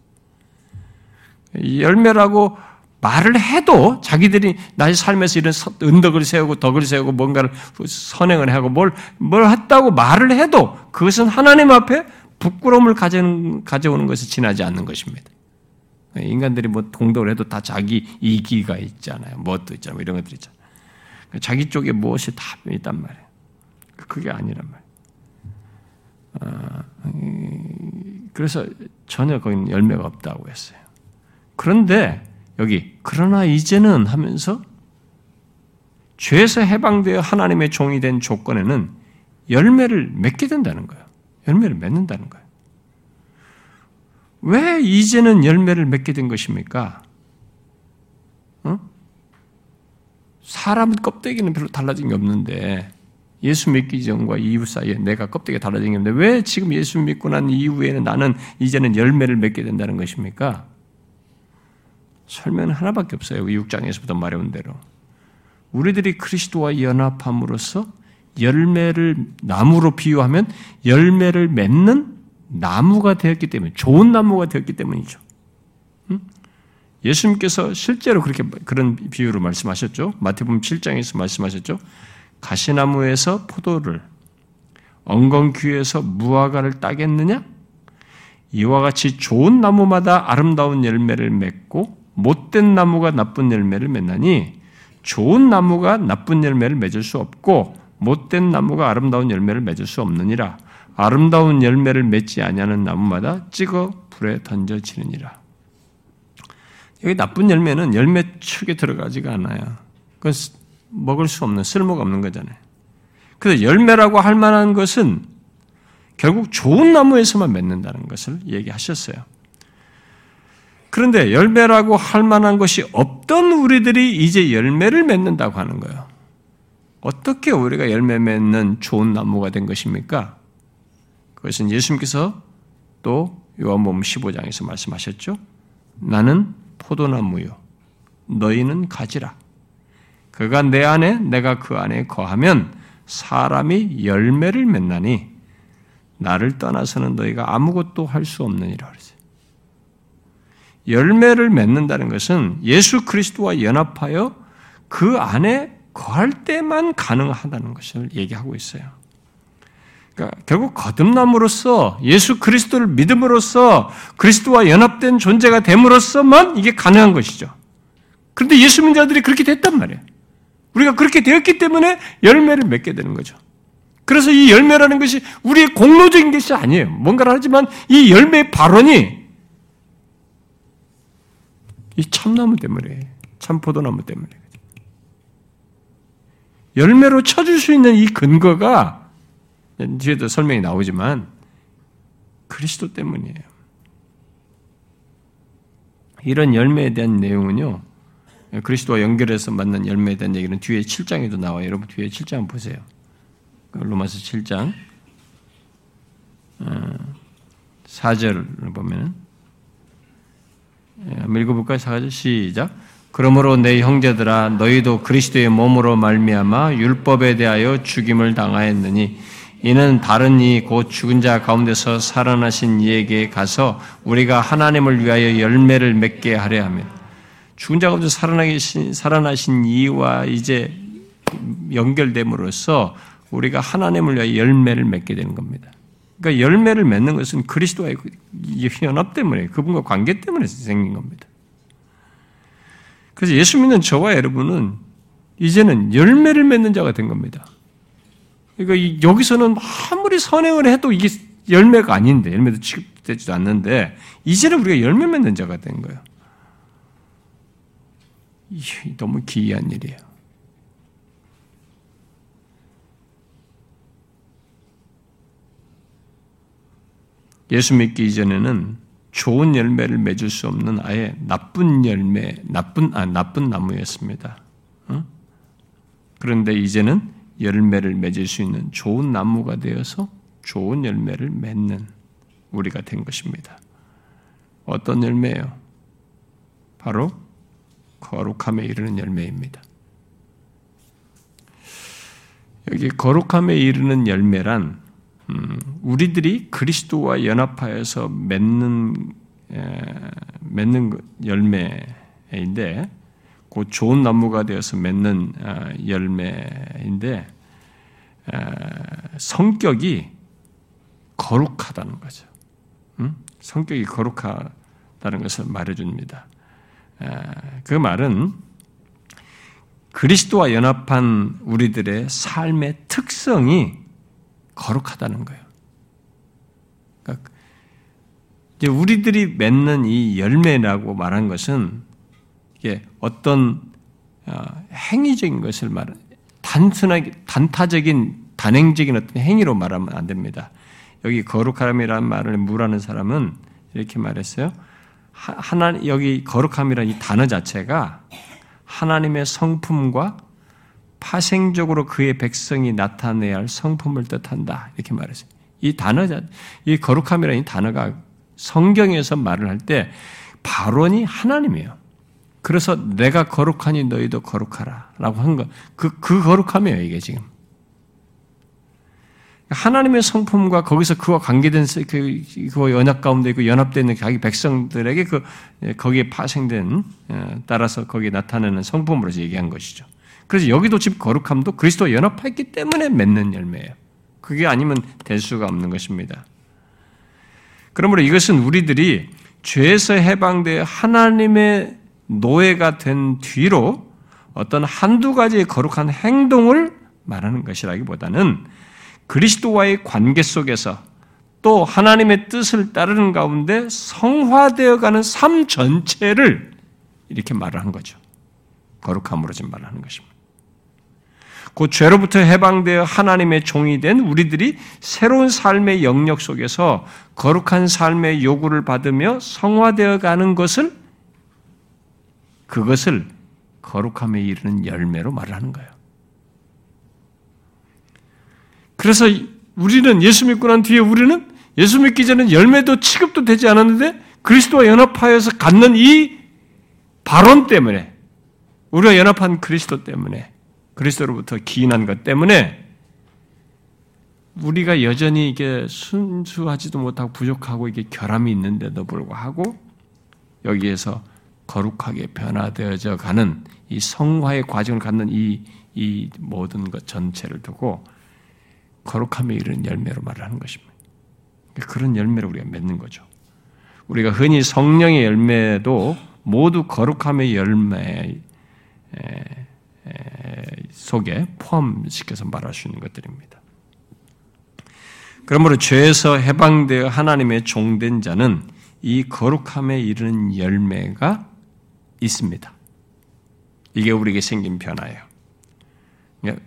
열매라고 말을 해도 자기들이 나의 삶에서 이런 은덕을 세우고 덕을 세우고 뭔가를 선행을 하고 뭘, 뭘 했다고 말을 해도 그것은 하나님 앞에 부끄러움을 가져오는 것이 지나지 않는 것입니다. 인간들이 뭐 동덕을 해도 다 자기 이기가 있잖아요. 무엇도 있잖아요. 뭐 이런 것들 있잖아요. 자기 쪽에 무엇이 다 있단 말이에요. 그게 아니란 말이에요. 아, 그래서 전혀 거기는 열매가 없다고 했어요. 그런데 여기 그러나 이제는 하면서 죄에서 해방되어 하나님의 종이 된 조건에는 열매를 맺게 된다는 거예요. 열매를 맺는다는 거예요. 왜 이제는 열매를 맺게 된 것입니까? 어? 사람 껍데기는 별로 달라진 게 없는데 예수 믿기 전과 이후 사이에 내가 껍데기가 달라진 게 없는데 왜 지금 예수 믿고 난 이후에는 나는 이제는 열매를 맺게 된다는 것입니까? 설명은 하나밖에 없어요. 6장에서부터 말해온 대로. 우리들이 그리스도와 연합함으로써 열매를 나무로 비유하면 열매를 맺는 나무가 되었기 때문에 좋은 나무가 되었기 때문이죠. 예수님께서 실제로 그렇게 그런 비유로 말씀하셨죠. 마태복음 7장에서 말씀하셨죠. 가시나무에서 포도를 엉겅퀴에서 무화과를 따겠느냐? 이와 같이 좋은 나무마다 아름다운 열매를 맺고 못된 나무가 나쁜 열매를 맺나니 좋은 나무가 나쁜 열매를 맺을 수 없고 못된 나무가 아름다운 열매를 맺을 수 없느니라. 아름다운 열매를 맺지 아니하는 나무마다 찍어 불에 던져지느니라. 여기 나쁜 열매는 열매 축에 들어가지가 않아요. 그건 먹을 수 없는 쓸모가 없는 거잖아요. 그래서 열매라고 할 만한 것은 결국 좋은 나무에서만 맺는다는 것을 얘기하셨어요. 그런데 열매라고 할 만한 것이 없던 우리들이 이제 열매를 맺는다고 하는 거예요. 어떻게 우리가 열매 맺는 좋은 나무가 된 것입니까? 그것은 예수님께서 또 요한복음 15장에서 말씀하셨죠. 나는 포도나무요. 너희는 가지라. 그가 내 안에 내가 그 안에 거하면 사람이 열매를 맺나니 나를 떠나서는 너희가 아무것도 할 수 없느니라 그랬어요. 열매를 맺는다는 것은 예수 그리스도와 연합하여 그 안에 거할 때만 가능하다는 것을 얘기하고 있어요. 그러니까 결국 거듭남으로써 예수 그리스도를 믿음으로써 그리스도와 연합된 존재가 됨으로써만 이게 가능한 것이죠. 그런데 예수 믿자들이 그렇게 됐단 말이에요. 우리가 그렇게 되었기 때문에 열매를 맺게 되는 거죠. 그래서 이 열매라는 것이 우리의 공로적인 것이 아니에요. 뭔가를 하지만 이 열매의 발원이 이 참나무 때문에, 참포도나무 때문에. 열매로 쳐줄 수 있는 이 근거가 뒤에도 설명이 나오지만 그리스도 때문이에요. 이런 열매에 대한 내용은요, 그리스도와 연결해서 만난 열매에 대한 얘기는 뒤에 7장에도 나와요. 여러분 뒤에 7장 보세요. 그 로마서 7장 4절을 보면 예, 읽어볼까요? 사가지 시작. 그러므로 내 형제들아 너희도 그리스도의 몸으로 말미암아 율법에 대하여 죽임을 당하였느니 이는 다른 이 곧 죽은 자 가운데서 살아나신 이에게 가서 우리가 하나님을 위하여 열매를 맺게 하려 하며 죽은 자 가운데 살아나신 살아나신 이와 이제 연결됨으로써 우리가 하나님을 위하여 열매를 맺게 되는 겁니다. 그러니까 열매를 맺는 것은 그리스도와의 연합 때문에 그분과 관계 때문에 생긴 겁니다. 그래서 예수 믿는 저와 여러분은 이제는 열매를 맺는 자가 된 겁니다. 그러니까 여기서는 아무리 선행을 해도 이게 열매가 아닌데 열매도 취급되지도 않는데 이제는 우리가 열매 맺는 자가 된 거예요. 너무 기이한 일이에요. 예수 믿기 이전에는 좋은 열매를 맺을 수 없는 아예 나쁜 열매, 나쁜 아 나쁜 나무였습니다. 어? 그런데 이제는 열매를 맺을 수 있는 좋은 나무가 되어서 좋은 열매를 맺는 우리가 된 것입니다. 어떤 열매예요? 바로 거룩함에 이르는 열매입니다. 여기 거룩함에 이르는 열매란 음, 우리들이 그리스도와 연합하여서 맺는 맺는 열매인데 그 좋은 나무가 되어서 맺는 아, 열매인데 성격이 거룩하다는 거죠. 음? 성격이 거룩하다는 것을 말해줍니다. 그 말은 그리스도와 연합한 우리들의 삶의 특성이 거룩하다는 거예요. 그러니까 우리들이 맺는 이 열매라고 말한 것은 어떤 어, 행위적인 것을 말, 단순하게 단타적인 단행적인 어떤 행위로 말하면 안 됩니다. 여기 거룩함이라는 말을 무라는 사람은 이렇게 말했어요. 하나 여기 거룩함이라는 이 단어 자체가 하나님의 성품과 파생적으로 그의 백성이 나타내야 할 성품을 뜻한다. 이렇게 말했어요. 이 단어, 이 거룩함이라는 이 단어가 성경에서 말을 할 때 발언이 하나님이에요. 그래서 내가 거룩하니 너희도 거룩하라. 라고 한 거. 그, 그 거룩함이에요, 이게 지금. 하나님의 성품과 거기서 그와 관계된 그, 그 연합 가운데 있고 연합되어 있는 자기 백성들에게 그, 거기에 파생된, 어, 따라서 거기에 나타나는 성품으로서 얘기한 것이죠. 그래서 여기도 집 거룩함도 그리스도와 연합했기 때문에 맺는 열매예요. 그게 아니면 될 수가 없는 것입니다. 그러므로 이것은 우리들이 죄에서 해방되어 하나님의 노예가 된 뒤로 어떤 한두 가지의 거룩한 행동을 말하는 것이라기보다는 그리스도와의 관계 속에서 또 하나님의 뜻을 따르는 가운데 성화되어 가는 삶 전체를 이렇게 말을 한 거죠. 거룩함으로 지금 말하는 것입니다. 그 죄로부터 해방되어 하나님의 종이 된 우리들이 새로운 삶의 영역 속에서 거룩한 삶의 요구를 받으며 성화되어 가는 것을 그것을 거룩함에 이르는 열매로 말하는 거예요. 그래서 우리는 예수 믿고 난 뒤에 우리는 예수 믿기 전에 열매도 취급도 되지 않았는데 그리스도와 연합하여서 갖는 이 발언 때문에 우리가 연합한 그리스도 때문에 그리스도로부터 기인한 것 때문에 우리가 여전히 이게 순수하지도 못하고 부족하고 이게 결함이 있는데도 불구하고 여기에서 거룩하게 변화되어져 가는 이 성화의 과정을 갖는 이, 이 모든 것 전체를 두고 거룩함에 이르는 열매로 말하는 것입니다. 그런 열매를 우리가 맺는 거죠. 우리가 흔히 성령의 열매도 모두 거룩함의 열매 속에 포함시켜서 말할 수 있는 것들입니다. 그러므로 죄에서 해방되어 하나님의 종된 자는 이 거룩함에 이르는 열매가 있습니다. 이게 우리에게 생긴 변화예요. 그러니까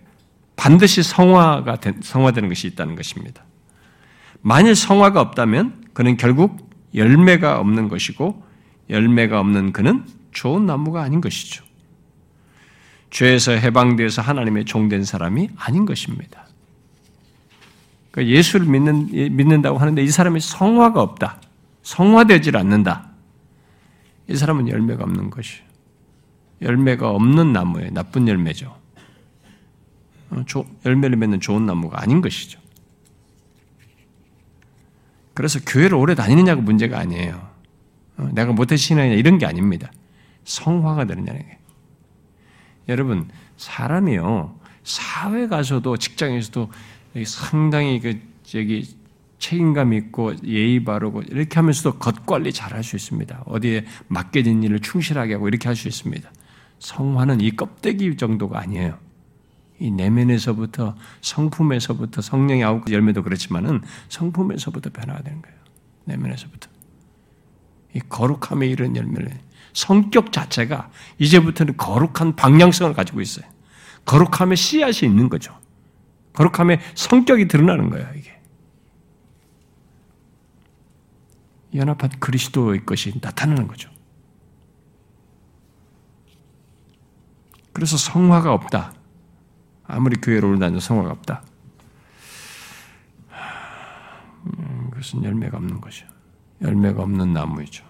반드시 성화가 성화되는 것이 있다는 것입니다. 만일 성화가 없다면 그는 결국 열매가 없는 것이고 열매가 없는 그는 좋은 나무가 아닌 것이죠. 죄에서 해방되어서 하나님의 종된 사람이 아닌 것입니다. 그러니까 예수를 믿는, 믿는다고 하는데 이 사람이 성화가 없다. 성화되질 않는다. 이 사람은 열매가 없는 것이에요. 열매가 없는 나무예요. 나쁜 열매죠. 어, 열매를 맺는 좋은 나무가 아닌 것이죠. 그래서 교회를 오래 다니느냐가 문제가 아니에요. 어, 내가 못해서 신앙이냐 이런 게 아닙니다. 성화가 되느냐는 게. 여러분 사람이요 사회 가서도 직장에서도 상당히 그 저기 책임감 있고 예의 바르고 이렇게 하면서도 겉 관리 잘 할 수 있습니다. 어디에 맡겨진 일을 충실하게 하고 이렇게 할 수 있습니다. 성화는 이 껍데기 정도가 아니에요. 이 내면에서부터 성품에서부터 성령의 아홉 열매도 그렇지만은 성품에서부터 변화가 되는 거예요. 내면에서부터 이 거룩함에 이른 열매를 성격 자체가 이제부터는 거룩한 방향성을 가지고 있어요. 거룩함의 씨앗이 있는 거죠. 거룩함의 성격이 드러나는 거예요, 이게. 연합한 그리스도의 것이 나타나는 거죠. 그래서 성화가 없다. 아무리 교회로 올다녀도 성화가 없다. 음, 그것은 열매가 없는 것이죠. 열매가 없는 나무이죠.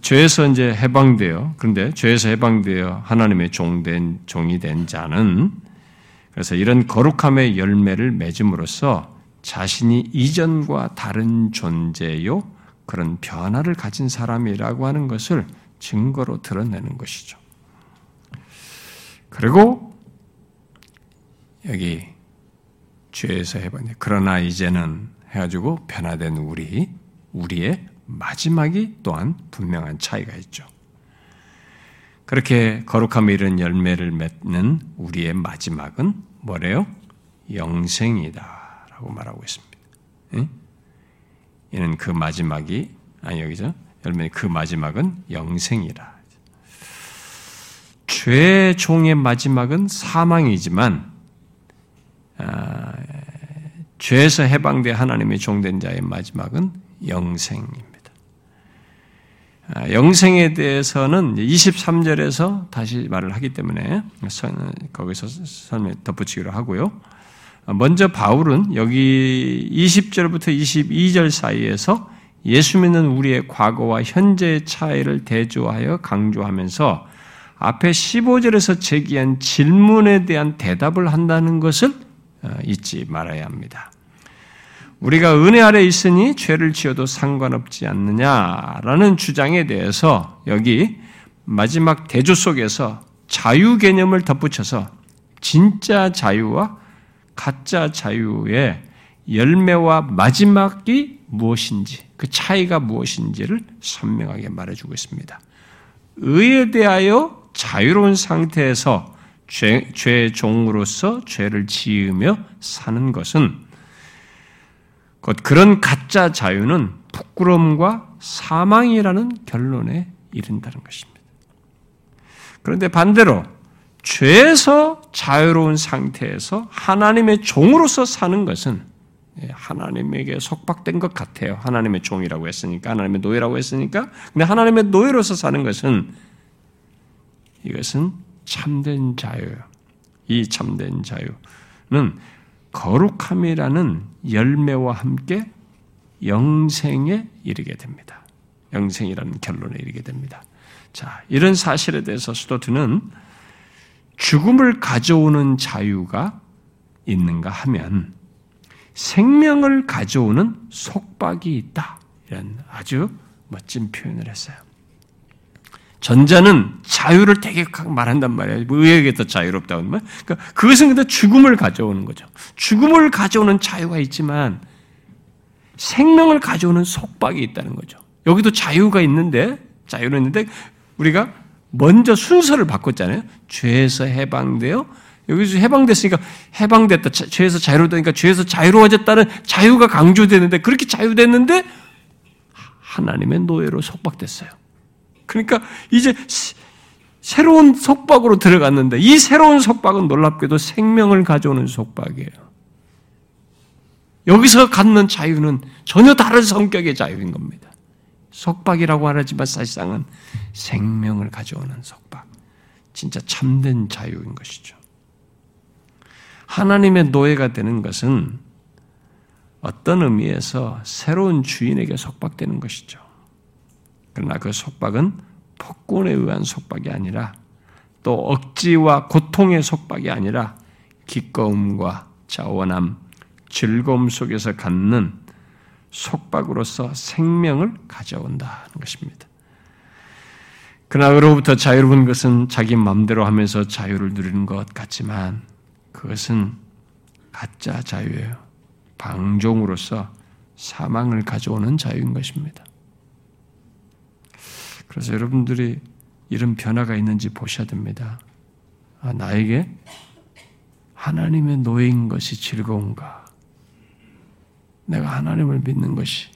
죄에서 이제 해방되어 그런데 죄에서 해방되어 하나님의 종된 종이 된 자는 그래서 이런 거룩함의 열매를 맺음으로써 자신이 이전과 다른 존재요 그런 변화를 가진 사람이라고 하는 것을 증거로 드러내는 것이죠. 그리고 여기 죄에서 해보니 그러나 이제는 해가지고 변화된 우리 우리의 마지막이 또한 분명한 차이가 있죠. 그렇게 거룩함에 이른 열매를 맺는 우리의 마지막은 뭐래요? 영생이다. 라고 말하고 있습니다. 예? 이는 그 마지막이, 아니, 여기서 열매 그 마지막은 영생이라. 죄의 종의 마지막은 사망이지만, 아, 죄에서 해방돼 하나님의 종된 자의 마지막은 영생입니다. 아, 영생에 대해서는 23절에서 다시 말을 하기 때문에 거기서 설명 덧붙이기로 하고요. 먼저 바울은 여기 20절부터 22절 사이에서 예수 믿는 우리의 과거와 현재의 차이를 대조하여 강조하면서 앞에 15절에서 제기한 질문에 대한 대답을 한다는 것을 어, 잊지 말아야 합니다. 우리가 은혜 아래 있으니 죄를 지어도 상관없지 않느냐라는 주장에 대해서 여기 마지막 대조 속에서 자유 개념을 덧붙여서 진짜 자유와 가짜 자유의 열매와 마지막이 무엇인지, 그 차이가 무엇인지를 선명하게 말해주고 있습니다. 의에 대하여 자유로운 상태에서 죄, 죄 종으로서 죄를 지으며 사는 것은 곧 그런 가짜 자유는 부끄러움과 사망이라는 결론에 이른다는 것입니다. 그런데 반대로 죄에서 자유로운 상태에서 하나님의 종으로서 사는 것은 예, 하나님에게 속박된 것 같아요. 하나님의 종이라고 했으니까, 하나님의 노예라고 했으니까. 근데 하나님의 노예로서 사는 것은 이것은 참된 자유예요. 이 참된 자유는 거룩함이라는 열매와 함께 영생에 이르게 됩니다. 영생이라는 결론에 이르게 됩니다. 자, 이런 사실에 대해서 스토트는 죽음을 가져오는 자유가 있는가 하면 생명을 가져오는 속박이 있다. 이런 아주 멋진 표현을 했어요. 전자는 자유를 되게 말한단 말이에요. 의에게 더 자유롭다고 말. 그러니까 그것은 근데 죽음을 가져오는 거죠. 죽음을 가져오는 자유가 있지만 생명을 가져오는 속박이 있다는 거죠. 여기도 자유가 있는데 자유는 있는데 우리가 먼저 순서를 바꿨잖아요. 죄에서 해방되어 여기서 해방됐으니까 해방됐다. 죄에서 자유로우니까 죄에서 자유로워졌다는 자유가 강조되는데 그렇게 자유됐는데 하나님의 노예로 속박됐어요. 그러니까 이제 새로운 속박으로 들어갔는데 이 새로운 속박은 놀랍게도 생명을 가져오는 속박이에요. 여기서 갖는 자유는 전혀 다른 성격의 자유인 겁니다. 속박이라고 하지만 사실상은 생명을 가져오는 속박. 진짜 참된 자유인 것이죠. 하나님의 노예가 되는 것은 어떤 의미에서 새로운 주인에게 속박되는 것이죠. 그러나 그 속박은 폭군에 의한 속박이 아니라 또 억지와 고통의 속박이 아니라 기꺼움과 자원함, 즐거움 속에서 갖는 속박으로서 생명을 가져온다는 것입니다. 그러나 그로부터 자유로운 것은 자기 마음대로 하면서 자유를 누리는 것 같지만 그것은 가짜 자유예요. 방종으로서 사망을 가져오는 자유인 것입니다. 그래서 여러분들이 이런 변화가 있는지 보셔야 됩니다. 아, 나에게 하나님의 노예인 것이 즐거운가? 내가 하나님을 믿는 것이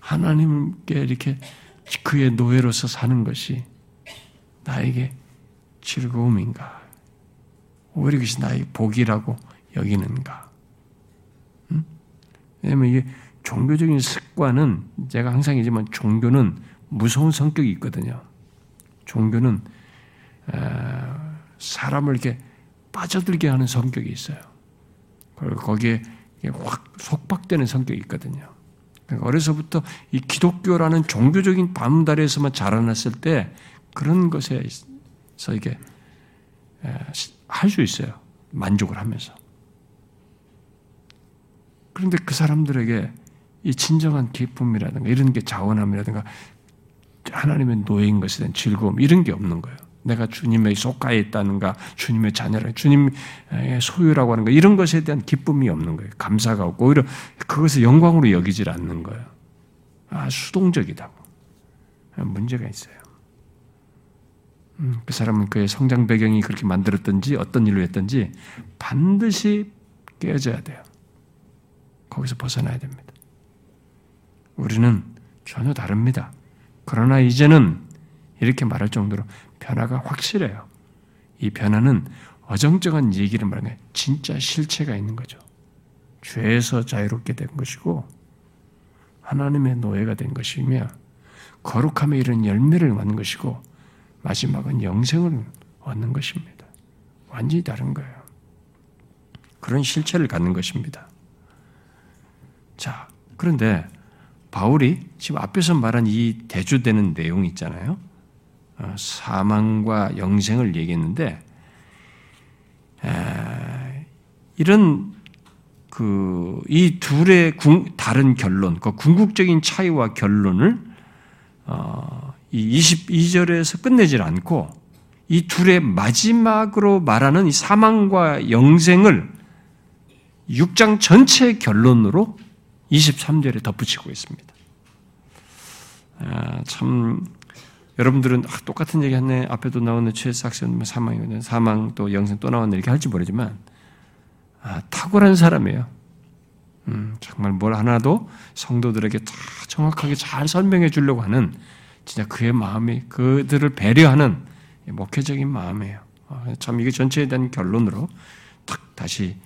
하나님께 이렇게 그의 노예로서 사는 것이 나에게 즐거움인가? 오히려 그것이 나의 복이라고 여기는가? 응? 왜냐면 이게 종교적인 습관은 제가 항상 얘기지만 종교는 무서운 성격이 있거든요. 종교는 사람을 이렇게 빠져들게 하는 성격이 있어요. 그리고 거기에 확 속박되는 성격이 있거든요. 그러니까 어려서부터 이 기독교라는 종교적인 바운다리에서만 자라났을 때 그런 것에서 이게 할 수 있어요. 만족을 하면서. 그런데 그 사람들에게 이 진정한 기쁨이라든가 이런 게 자원함이라든가 하나님의 노예인 것에 대한 즐거움 이런 게 없는 거예요. 내가 주님의 속가에 있다는가, 주님의 자녀라, 주님의 소유라고 하는 거 이런 것에 대한 기쁨이 없는 거예요. 감사가 없고 오히려 그것을 영광으로 여기질 않는 거예요. 아 수동적이다고 문제가 있어요. 음, 그 사람은 그의 성장 배경이 그렇게 만들었던지 어떤 일로 했던지 반드시 깨어져야 돼요. 거기서 벗어나야 됩니다. 우리는 전혀 다릅니다. 그러나 이제는 이렇게 말할 정도로 변화가 확실해요. 이 변화는 어정쩡한 얘기를 말하는 게 진짜 실체가 있는 거죠. 죄에서 자유롭게 된 것이고 하나님의 노예가 된 것이며 거룩함에 이른 열매를 얻는 것이고 마지막은 영생을 얻는 것입니다. 완전히 다른 거예요. 그런 실체를 갖는 것입니다. 자, 그런데 바울이 지금 앞에서 말한 이 대조되는 내용 있잖아요. 어, 사망과 영생을 얘기했는데 이런 그 이 둘의 다른 결론, 그 궁극적인 차이와 결론을 어, 이 22절에서 끝내질 않고 이 둘의 마지막으로 말하는 이 사망과 영생을 6장 전체의 결론으로 23절에 덧붙이고 있습니다. 아, 참 여러분들은 아, 똑같은 얘기 했네. 앞에도 나오는 최삭선 뭐 사망이거든. 사망 또 영생 또 나왔네. 이렇게 할지 모르지만 아, 탁월한 사람이에요. 음, 정말 뭘 하나도 성도들에게 다 정확하게 잘 설명해 주려고 하는 진짜 그의 마음이 그들을 배려하는 목회적인 마음이에요. 아, 참 이게 전체에 대한 결론으로 탁 다시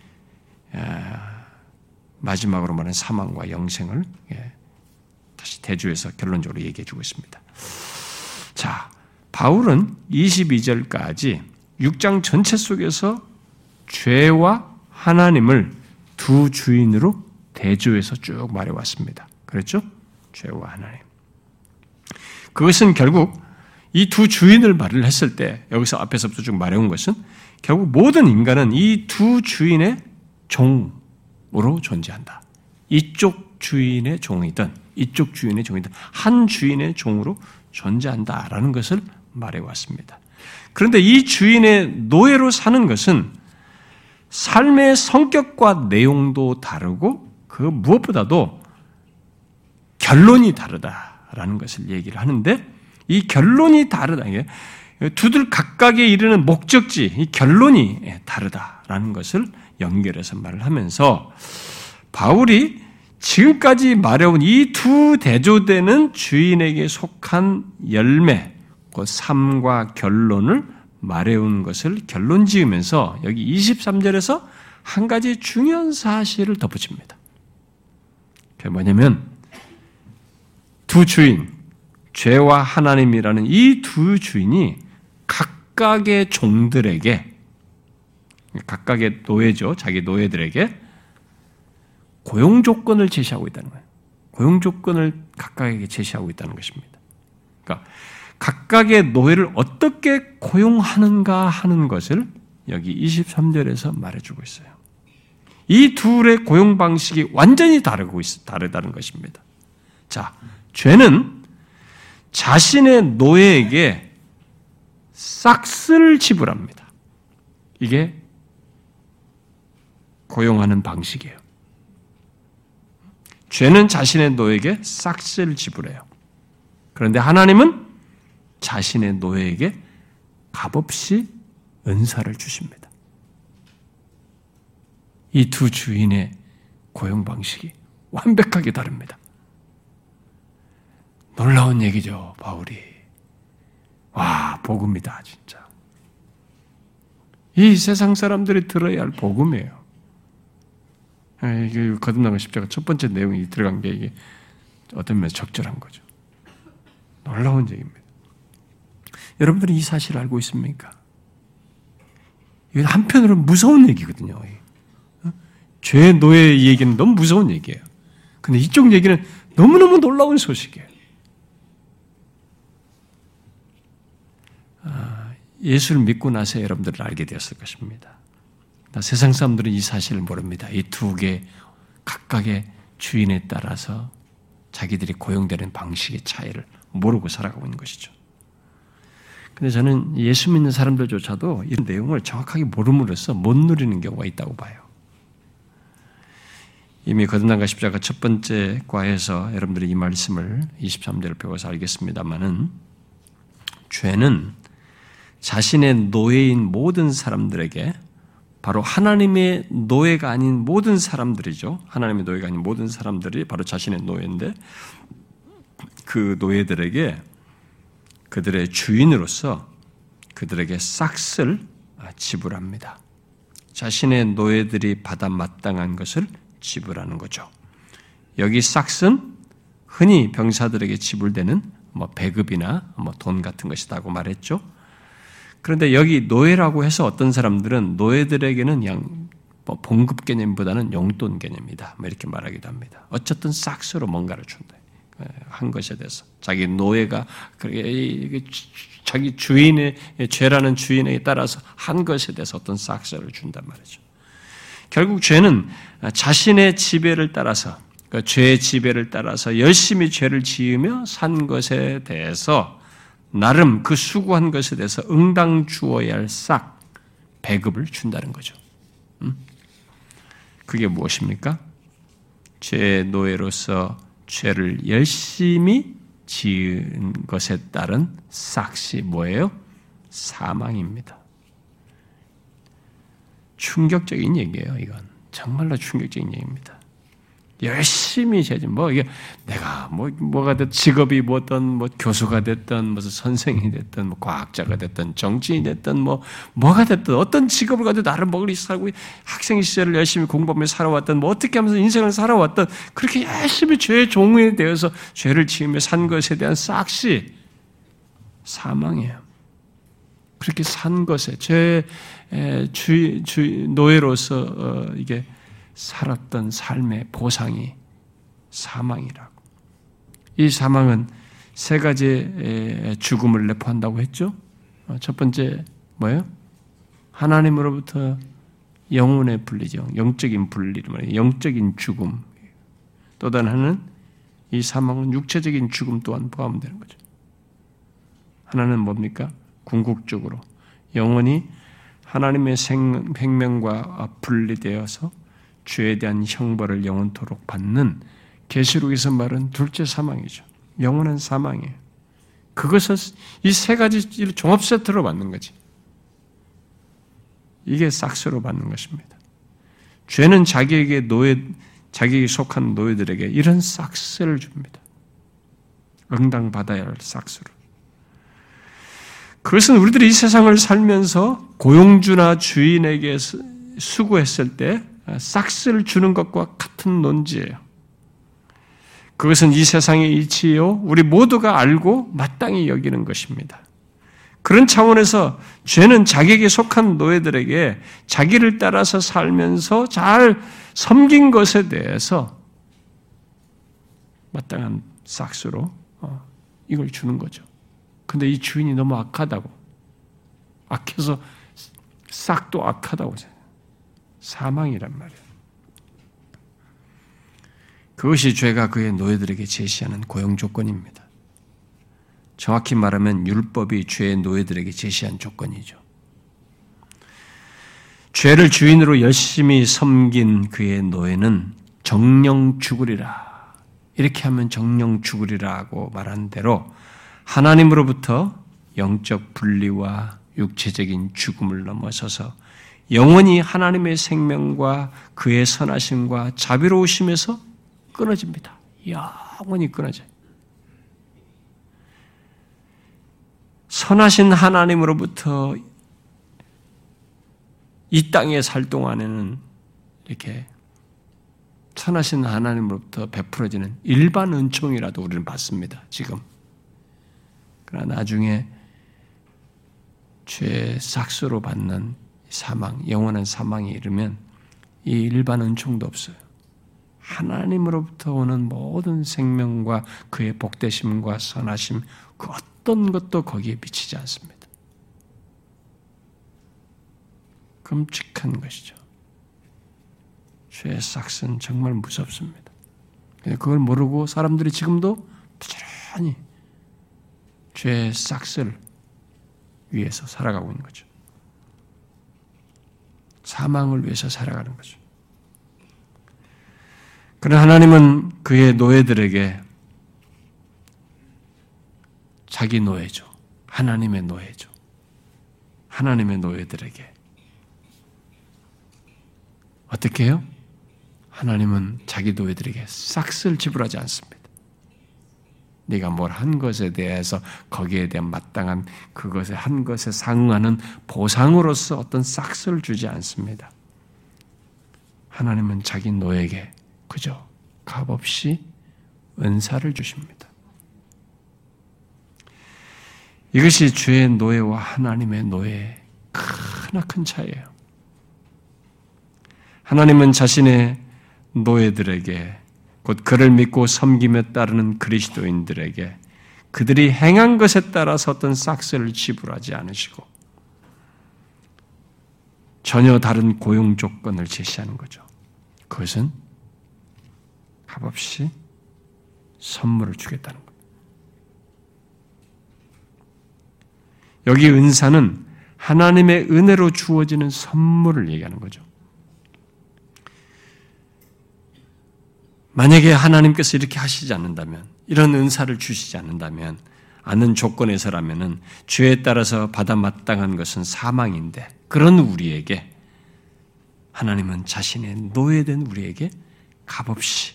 아, 마지막으로 말하는 사망과 영생을 예, 다시 대주해서 결론적으로 얘기해 주고 있습니다. 자, 바울은 22절까지 6장 전체 속에서 죄와 하나님을 두 주인으로 대조해서 쭉 말해왔습니다. 그렇죠? 죄와 하나님. 그것은 결국 이 두 주인을 말을 했을 때 여기서 앞에서부터 쭉 말해온 것은 결국 모든 인간은 이 두 주인의 종 으로 존재한다. 이쪽 주인의 종이든 이쪽 주인의 종이든 한 주인의 종으로 존재한다라는 것을 말해왔습니다. 그런데 이 주인의 노예로 사는 것은 삶의 성격과 내용도 다르고 그 무엇보다도 결론이 다르다라는 것을 얘기를 하는데 이 결론이 다르다. 두들 각각에 이르는 목적지, 이 결론이 다르다라는 것을 연결해서 말을 하면서 바울이 지금까지 말해온 이 두 대조되는 주인에게 속한 열매, 그 삶과 결론을 말해온 것을 결론 지으면서 여기 23절에서 한 가지 중요한 사실을 덧붙입니다. 그게 뭐냐면 두 주인, 죄와 하나님이라는 이 두 주인이 각각의 종들에게 각각의 노예죠. 자기 노예들에게 고용 조건을 제시하고 있다는 거예요. 고용 조건을 각각에게 제시하고 있다는 것입니다. 그러니까 각각의 노예를 어떻게 고용하는가 하는 것을 여기 23절에서 말해주고 있어요. 이 둘의 고용 방식이 완전히 다르고 있, 다르다는 것입니다. 자, 죄는 자신의 노예에게 싹스를 지불합니다. 이게 고용하는 방식이에요. 죄는 자신의 노예에게 싹스를 지불해요. 그런데 하나님은 자신의 노예에게 값없이 은사를 주십니다. 이 두 주인의 고용 방식이 완벽하게 다릅니다. 놀라운 얘기죠, 바울이. 와, 복음이다, 진짜. 이 세상 사람들이 들어야 할 복음이에요. 이게 거듭나는 십자가 첫 번째 내용이 들어간 게 이게 어떤 면에서 적절한 거죠. 놀라운 얘기입니다. 여러분들이 이 사실을 알고 있습니까? 이건 한편으로 무서운 얘기거든요. 죄의 노예 얘기는 너무 무서운 얘기예요. 근데 이쪽 얘기는 너무너무 놀라운 소식이에요. 아, 예수를 믿고 나서 여러분들을 알게 되었을 것입니다. 세상 사람들은 이 사실을 모릅니다. 이 두 개 각각의 주인에 따라서 자기들이 고용되는 방식의 차이를 모르고 살아가고 있는 것이죠. 근데 저는 예수 믿는 사람들조차도 이 내용을 정확하게 모름으로써 못 누리는 경우가 있다고 봐요. 이미 거듭난가 십자가 첫 번째 과에서 여러분들이 이 말씀을 23절을 배워서 알겠습니다만은 죄는 자신의 노예인 모든 사람들에게 바로 하나님의 노예가 아닌 모든 사람들이죠. 하나님의 노예가 아닌 모든 사람들이 바로 자신의 노예인데 그 노예들에게 그들의 주인으로서 그들에게 싹쓸 지불합니다. 자신의 노예들이 받아 마땅한 것을 지불하는 거죠. 여기 싹슨 흔히 병사들에게 지불되는 뭐 배급이나 뭐 돈 같은 것이다고 말했죠. 그런데 여기 노예라고 해서 어떤 사람들은 노예들에게는 그냥 뭐 봉급 개념보다는 용돈 개념이다. 뭐 이렇게 말하기도 합니다. 어쨌든 싹스로 뭔가를 준다. 예, 한 것에 대해서 자기 노예가 자기 주인의 죄라는 주인에 따라서 한 것에 대해서 어떤 싹스를 준단 말이죠. 결국 죄는 자신의 지배를 따라서 그 죄의 지배를 따라서 열심히 죄를 지으며 산 것에 대해서 나름 그 수고한 것에 대해서 응당 주어야 할 싹 배급을 준다는 거죠. 음? 그게 무엇입니까? 죄의 노예로서 죄를 열심히 지은 것에 따른 싹시 뭐예요? 사망입니다. 충격적인 얘기예요, 이건. 정말로 충격적인 얘기입니다. 열심히 해야지. 뭐, 이게 내가 뭐, 뭐가 됐, 직업이 뭐든, 뭐, 교수가 됐든, 무슨 선생이 됐든, 뭐, 과학자가 됐든, 정치인이 됐든, 뭐, 뭐가 됐든, 어떤 직업을 가지고 나를 먹을 살고, 학생 시절을 열심히 공부하며 살아왔던, 뭐, 어떻게 하면서 인생을 살아왔던, 그렇게 열심히 죄의 종이 되어서 죄를 지으며 산 것에 대한 싹시 사망이에요. 그렇게 산 것에, 죄, 주, 주, 노예로서, 어, 이게, 살았던 삶의 보상이 사망이라고. 이 사망은 세 가지의 죽음을 내포한다고 했죠. 어, 첫 번째 뭐예요? 하나님으로부터 영혼의 분리죠. 영적인 분리를. 영적인 죽음. 또 다른 하나는 이 사망은 육체적인 죽음 또한 포함되는 거죠. 하나는 뭡니까? 궁극적으로 영혼이 하나님의 생명과 분리되어서 죄에 대한 형벌을 영원토록 받는 계시록에서 말은 둘째 사망이죠. 영원한 사망이에요. 그것을 이 세 가지 종합 세트로 받는 거지. 이게 싹스로 받는 것입니다. 죄는 자기에게 노예, 자기에게 속한 노예들에게 이런 싹스를 줍니다. 응당 받아야 할 싹스를. 그것은 우리들이 이 세상을 살면서 고용주나 주인에게 수고했을 때 싹스를 주는 것과 같은 논지예요. 그것은 이 세상의 이치요, 우리 모두가 알고 마땅히 여기는 것입니다. 그런 차원에서 죄는 자기에게 속한 노예들에게 자기를 따라서 살면서 잘 섬긴 것에 대해서 마땅한 싹스로 어, 이걸 주는 거죠. 근데 이 주인이 너무 악하다고. 악해서 싹도 악하다고 사망이란 말이에요. 그것이 죄가 그의 노예들에게 제시하는 고용 조건입니다. 정확히 말하면 율법이 죄의 노예들에게 제시한 조건이죠. 죄를 주인으로 열심히 섬긴 그의 노예는 정령 죽으리라. 이렇게 하면 정령 죽으리라고 말한 대로 하나님으로부터 영적 분리와 육체적인 죽음을 넘어서서 영원히 하나님의 생명과 그의 선하심과 자비로우심에서 끊어집니다. 영원히 끊어져요. 선하신 하나님으로부터 이 땅에 살 동안에는 이렇게 선하신 하나님으로부터 베풀어지는 일반 은총이라도 우리는 받습니다. 지금. 그러나 나중에 죄 싹수로 받는 사망, 영원한 사망에 이르면 이 일반 은총도 없어요. 하나님으로부터 오는 모든 생명과 그의 복되심과 선하심, 그 어떤 것도 거기에 미치지 않습니다. 끔찍한 것이죠. 죄의 싹은 정말 무섭습니다. 그걸 모르고 사람들이 지금도 부지런히 죄의 싹을 위해서 살아가고 있는 거죠. 사망을 위해서 살아가는 거죠. 그러나 하나님은 그의 노예들에게 자기 노예죠. 하나님의 노예죠. 하나님의 노예들에게 어떻게 해요? 하나님은 자기 노예들에게 싹쓸 지불하지 않습니다. 네가 뭘 한 것에 대해서 거기에 대한 마땅한 그것에 한 것에 상응하는 보상으로서 어떤 싹쓸 주지 않습니다. 하나님은 자기 노예에게 그저 값없이 은사를 주십니다. 이것이 주의 노예와 하나님의 노예의 크나큰 차이예요. 하나님은 자신의 노예들에게 곧 그를 믿고 섬기며 따르는 그리스도인들에게 그들이 행한 것에 따라서 어떤 싹스를 지불하지 않으시고 전혀 다른 고용 조건을 제시하는 거죠. 그것은 값없이 선물을 주겠다는 겁니다. 여기 은사는 하나님의 은혜로 주어지는 선물을 얘기하는 거죠. 만약에 하나님께서 이렇게 하시지 않는다면, 이런 은사를 주시지 않는다면, 않는 조건에서라면은 죄에 따라서 받아 마땅한 것은 사망인데, 그런 우리에게 하나님은 자신의 노예된 우리에게 값없이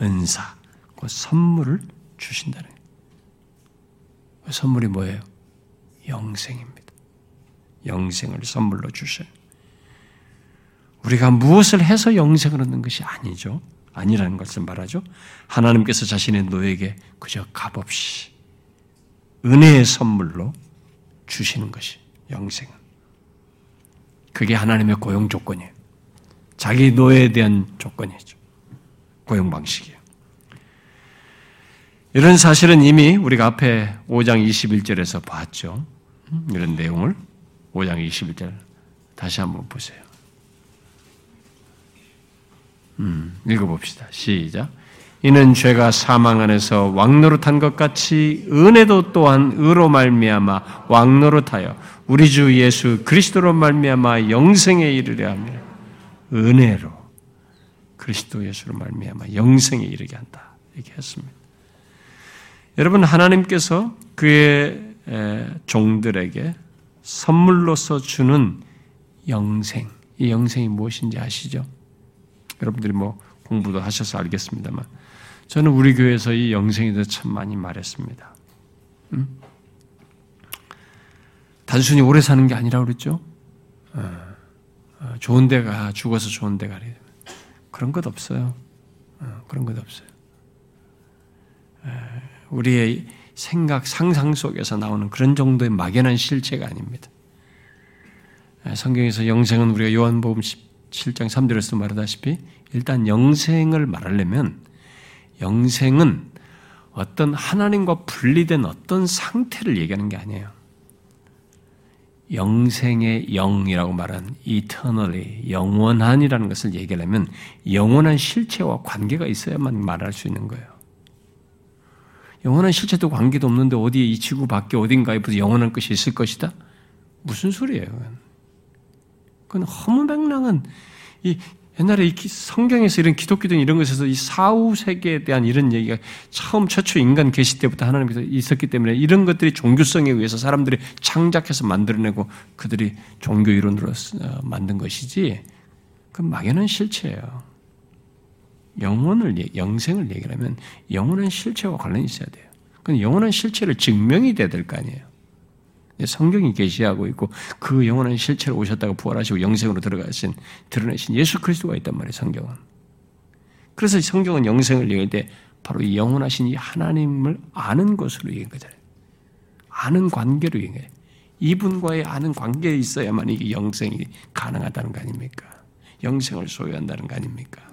은사, 그 선물을 주신다는 거예요. 그 선물이 뭐예요? 영생입니다. 영생을 선물로 주셔요. 우리가 무엇을 해서 영생을 얻는 것이 아니죠. 아니라는 것을 말하죠. 하나님께서 자신의 노예에게 그저 값없이 은혜의 선물로 주시는 것이 영생은. 그게 하나님의 고용 조건이에요. 자기 노예에 대한 조건이죠. 고용 방식이에요. 이런 사실은 이미 우리가 앞에 5장 21절에서 봤죠. 이런 내용을 5장 21절 다시 한번 보세요. 음, 읽어봅시다. 시작. 이는 죄가 사망 안에서 왕노릇한 것 같이 은혜도 또한 의로 말미암아 왕노릇하여 우리 주 예수 그리스도로 말미암아 영생에 이르려 하며 은혜로 그리스도 예수로 말미암아 영생에 이르게 한다 이렇게 했습니다. 여러분 하나님께서 그의 종들에게 선물로서 주는 영생 이 영생이 무엇인지 아시죠? 여러분들이 뭐 공부도 하셔서 알겠습니다만 저는 우리 교회에서 이 영생에 대해서 참 많이 말했습니다. 음? 단순히 오래 사는 게 아니라 그랬죠. 어, 어, 좋은 데가 죽어서 좋은 데가 그런 것 없어요. 어, 그런 것 없어요. 에, 우리의 생각, 상상 속에서 나오는 그런 정도의 막연한 실체가 아닙니다. 에, 성경에서 영생은 우리가 요한복음 7장 3절에서 말하다시피 일단 영생을 말하려면 영생은 어떤 하나님과 분리된 어떤 상태를 얘기하는 게 아니에요. 영생의 영이라고 말한 eternally, 영원한이라는 것을 얘기하려면 영원한 실체와 관계가 있어야만 말할 수 있는 거예요. 영원한 실체도 관계도 없는데 어디에 이 지구 밖에 어딘가에 무슨 영원한 것이 있을 것이다? 무슨 소리예요? 그건 허무맹랑한 이 옛날에 이 성경에서 이런 기독교든 이런 것에서 이 사후 세계에 대한 이런 얘기가 처음 최초 인간 계시 때부터 하나님께서 있었기 때문에 이런 것들이 종교성에 의해서 사람들이 창작해서 만들어내고 그들이 종교 이론으로 어, 만든 것이지 그 막연한 실체예요. 영혼을 영생을 얘기하면 영원한 실체와 관련이 있어야 돼요. 그 영원한 실체를 증명이 돼야 될 거 아니에요. 성경이 계시하고 있고 그 영원한 실체로 오셨다가 부활하시고 영생으로 들어가신 드러내신 예수 그리스도가 있단 말이에요. 성경은 그래서 성경은 영생을 얘기할 때 바로 이 영원하신 이 하나님을 아는 것으로 얘기한 거잖아요. 아는 관계로 얘기해요. 이분과의 아는 관계에 있어야만 이게 영생이 가능하다는 거 아닙니까? 영생을 소유한다는 거 아닙니까?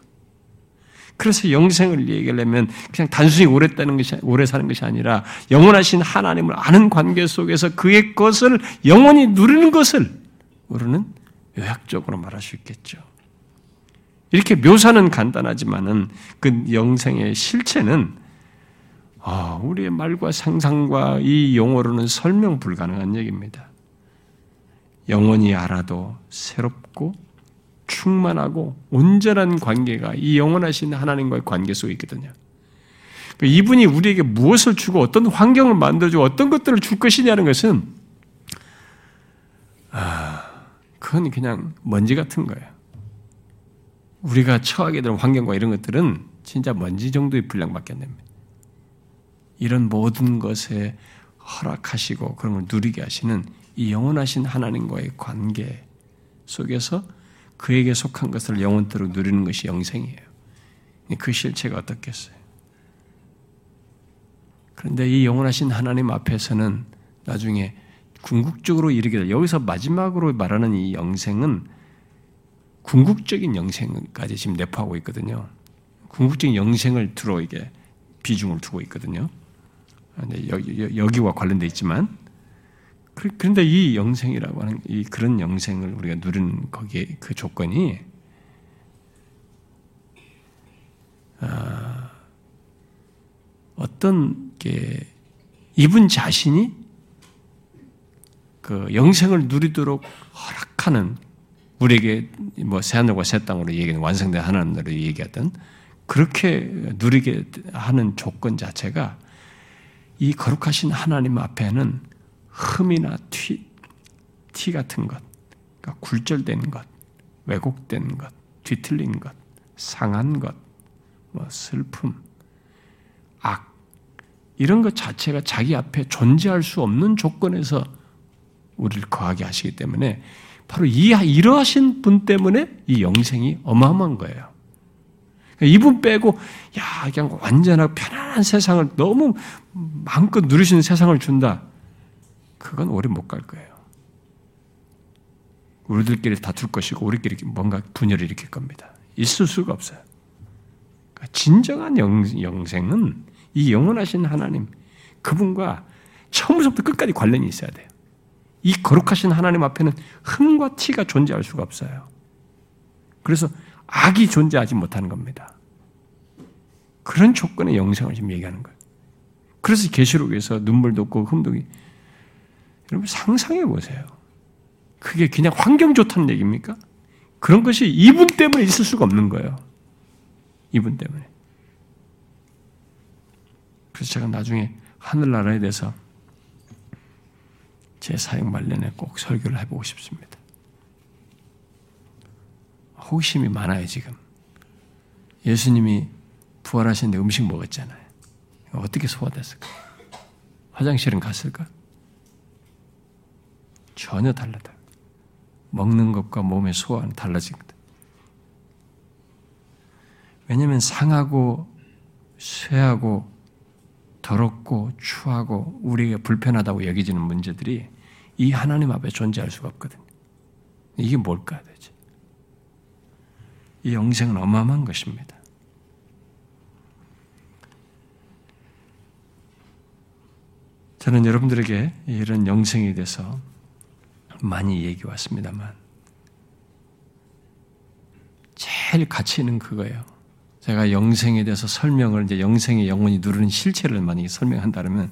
그래서 영생을 얘기하려면 그냥 단순히 오래 사는 것이 오래 사는 것이 아니라 영원하신 하나님을 아는 관계 속에서 그의 것을 영원히 누리는 것을 우리는 요약적으로 말할 수 있겠죠. 이렇게 묘사는 간단하지만은 그 영생의 실체는 아, 우리의 말과 상상과 이 용어로는 설명 불가능한 얘기입니다. 영원히 알아도 새롭고 충만하고 온전한 관계가 이 영원하신 하나님과의 관계 속에 있거든요. 그러니까 이분이 우리에게 무엇을 주고 어떤 환경을 만들어주고 어떤 것들을 줄 것이냐는 것은 아, 그건 그냥 먼지 같은 거예요. 우리가 처하게 되는 환경과 이런 것들은 진짜 먼지 정도의 분량밖에 안 됩니다. 이런 모든 것에 허락하시고 그런 걸 누리게 하시는 이 영원하신 하나님과의 관계 속에서 그에게 속한 것을 영원토록 누리는 것이 영생이에요. 그 실체가 어떻겠어요? 그런데 이 영원하신 하나님 앞에서는 나중에 궁극적으로 이르게 될 여기서 마지막으로 말하는 이 영생은 궁극적인 영생까지 지금 내포하고 있거든요. 궁극적인 영생을 두로 이게 비중을 두고 있거든요. 여기와 관련돼 있지만 그런데 이 영생이라고 하는 이 그런 영생을 우리가 누리는 거기에 그 조건이 아, 어떤 게 이분 자신이 그 영생을 누리도록 허락하는 우리에게 뭐 새하늘과 새 땅으로 얘기하는 완성된 하나님으로 얘기하던 그렇게 누리게 하는 조건 자체가 이 거룩하신 하나님 앞에는 흠이나 티, 티 같은 것, 그러니까 굴절된 것, 왜곡된 것, 뒤틀린 것, 상한 것, 뭐 슬픔, 악, 이런 것 자체가 자기 앞에 존재할 수 없는 조건에서 우리를 거하게 하시기 때문에 바로 이, 이러하신 분 때문에 이 영생이 어마어마한 거예요. 그러니까 이분 빼고, 야, 그냥 완전하고 편안한 세상을 너무 마음껏 누리시는 세상을 준다. 그건 오래 못 갈 거예요. 우리들끼리 다툴 것이고, 우리끼리 뭔가 분열을 일으킬 겁니다. 있을 수가 없어요. 그러니까 진정한 영, 영생은 이 영원하신 하나님, 그분과 처음부터 끝까지 관련이 있어야 돼요. 이 거룩하신 하나님 앞에는 흠과 티가 존재할 수가 없어요. 그래서 악이 존재하지 못하는 겁니다. 그런 조건의 영생을 지금 얘기하는 거예요. 그래서 계시록에서 눈물도 없고 흠도 여러분 상상해 보세요. 그게 그냥 환경 좋다는 얘기입니까? 그런 것이 이분 때문에 있을 수가 없는 거예요. 이분 때문에. 그래서 제가 나중에 하늘나라에 대해서 제 사역 말년에 꼭 설교를 해보고 싶습니다. 호기심이 많아요, 지금. 예수님이 부활하시는데 음식 먹었잖아요. 어떻게 소화됐을까? 화장실은 갔을까? 전혀 달라다. 먹는 것과 몸의 소화는 달라진 거다. 왜냐하면 상하고 쇠하고 더럽고 추하고 우리에게 불편하다고 여기지는 문제들이 이 하나님 앞에 존재할 수가 없거든요. 이게 뭘까 대체? 이 영생은 어마어마한 것입니다. 저는 여러분들에게 이런 영생에 대해서 많이 얘기 왔습니다만, 제일 가치 있는 그거예요. 제가 영생에 대해서 설명을 이제 영생의 영혼이 누르는 실체를 많이 설명한다면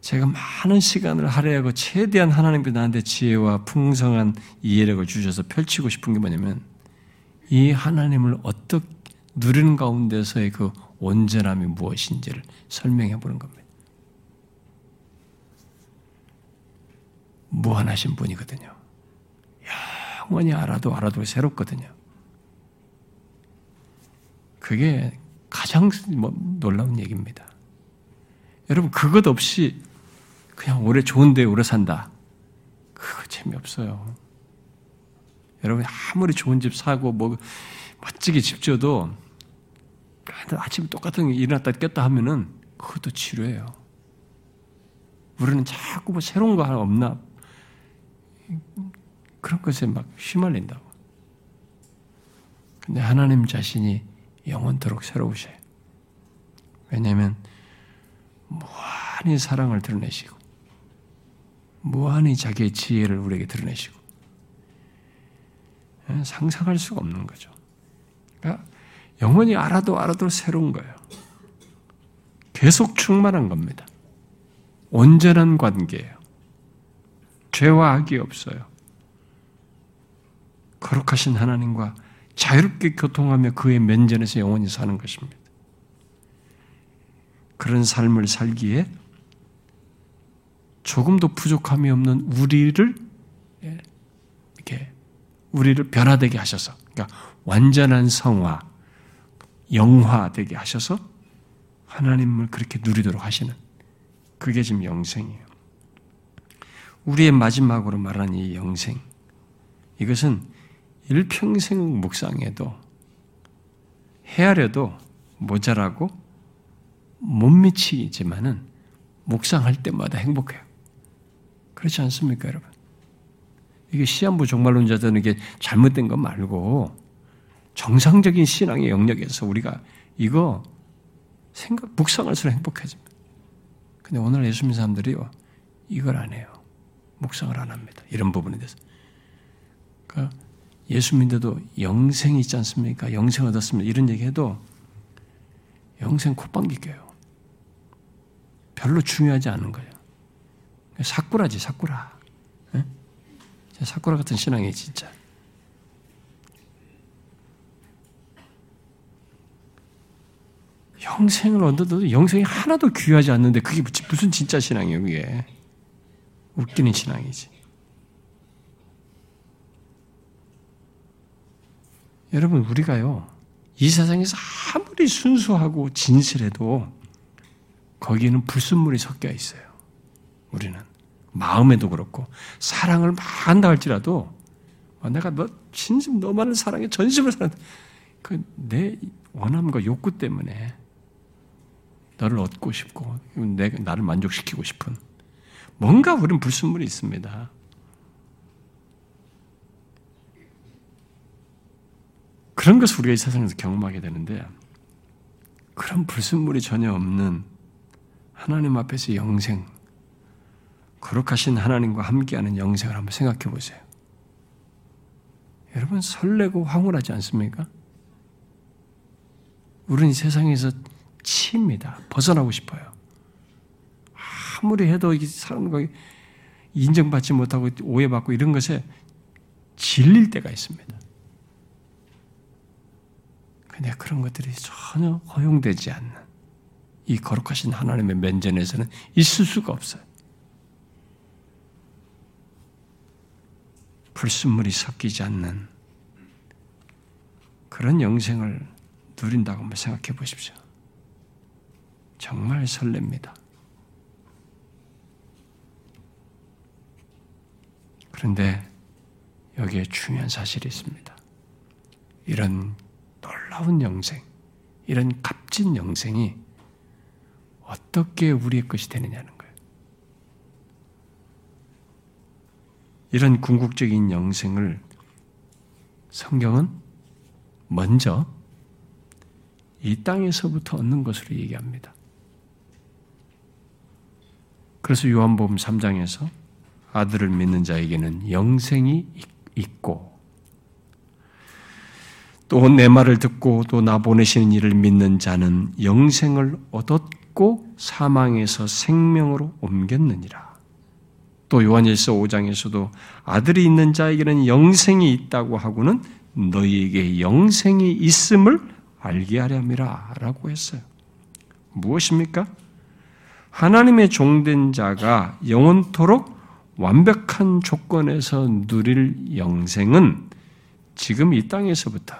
제가 많은 시간을 할애하고 최대한 하나님께 나한테 지혜와 풍성한 이해력을 주셔서 펼치고 싶은 게 뭐냐면 이 하나님을 어떻게 누리는 가운데서의 그 온전함이 무엇인지를 설명해 보는 겁니다. 무한하신 분이거든요. 영원히 알아도 알아도 새롭거든요. 그게 가장 뭐 놀라운 얘기입니다. 여러분, 그것 없이 그냥 오래 좋은데 오래 산다. 그거 재미없어요. 여러분, 아무리 좋은 집 사고, 뭐, 멋지게 집 지어도 아침에 똑같은 게 일어났다 깼다 하면은 그것도 치료예요. 우리는 자꾸 뭐 새로운 거 하나 없나 그런 것에 막 휘말린다고. 근데 하나님 자신이 영원토록 새로우셔요. 왜냐하면 무한히 사랑을 드러내시고 무한히 자기의 지혜를 우리에게 드러내시고 예, 상상할 수가 없는 거죠. 그러니까 영원히 알아도 알아도 새로운 거예요. 계속 충만한 겁니다. 온전한 관계예요. 죄와 악이 없어요. 거룩하신 하나님과 자유롭게 교통하며 그의 면전에서 영원히 사는 것입니다. 그런 삶을 살기에 조금도 부족함이 없는 우리를 예, 이렇게 우리를 변화되게 하셔서, 그러니까 완전한 성화, 영화되게 하셔서 하나님을 그렇게 누리도록 하시는 그게 지금 영생이에요. 우리의 마지막으로 말하는 이 영생, 이것은 일평생 묵상해도 헤아려도 모자라고 못 미치지만은 묵상할 때마다 행복해요. 그렇지 않습니까, 여러분? 이게 시한부 종말론자들은 이게 잘못된 거 말고 정상적인 신앙의 영역에서 우리가 이거 생각, 묵상할수록 행복해집니다. 근데 오늘 예수 믿는 사람들이요, 이걸 안 해요. 묵상을 안 합니다. 이런 부분에 대해서. 그러니까 예수 믿어도 영생이 있지 않습니까? 영생 얻었습니다. 이런 얘기 해도 영생 콧방귀 껴요. 별로 중요하지 않은 거예요. 사꾸라지, 사꾸라. 네? 사꾸라 같은 신앙이 진짜. 영생을 얻어도 영생이 하나도 귀하지 않는데 그게 무슨 진짜 신앙이에요, 그게. 웃기는 신앙이지. 여러분, 우리가요, 이 세상에서 아무리 순수하고 진실해도 거기에는 불순물이 섞여 있어요. 우리는. 마음에도 그렇고, 사랑을 막 한다 할지라도, 어, 내가 너, 진심 너만을 사랑해, 전심을 사랑해. 그, 내 원함과 욕구 때문에 너를 얻고 싶고, 내, 나를 만족시키고 싶은. 뭔가 우리는 불순물이 있습니다. 그런 것을 우리가 이 세상에서 경험하게 되는데 그런 불순물이 전혀 없는 하나님 앞에서 영생, 거룩하신 하나님과 함께하는 영생을 한번 생각해 보세요. 여러분 설레고 황홀하지 않습니까? 우리는 이 세상에서 치입니다. 벗어나고 싶어요. 아무리 해도 이 사람과 인정받지 못하고 오해받고 이런 것에 질릴 때가 있습니다. 근데 그런 것들이 전혀 허용되지 않는 이 거룩하신 하나님의 면전에서는 있을 수가 없어요. 불순물이 섞이지 않는 그런 영생을 누린다고 한번 생각해 보십시오. 정말 설렙니다. 그런데 여기에 중요한 사실이 있습니다. 이런 놀라운 영생, 이런 값진 영생이 어떻게 우리의 것이 되느냐는 거예요. 이런 궁극적인 영생을 성경은 먼저 이 땅에서부터 얻는 것으로 얘기합니다. 그래서 요한복음 3장에서 아들을 믿는 자에게는 영생이 있고 또 내 말을 듣고 또 나 보내시는 이를 믿는 자는 영생을 얻었고 사망에서 생명으로 옮겼느니라. 또 요한일서 5장에서도 아들이 있는 자에게는 영생이 있다고 하고는 너희에게 영생이 있음을 알게 하렴이라 라고 했어요. 무엇입니까? 하나님의 종된 자가 영원토록 완벽한 조건에서 누릴 영생은 지금 이 땅에서부터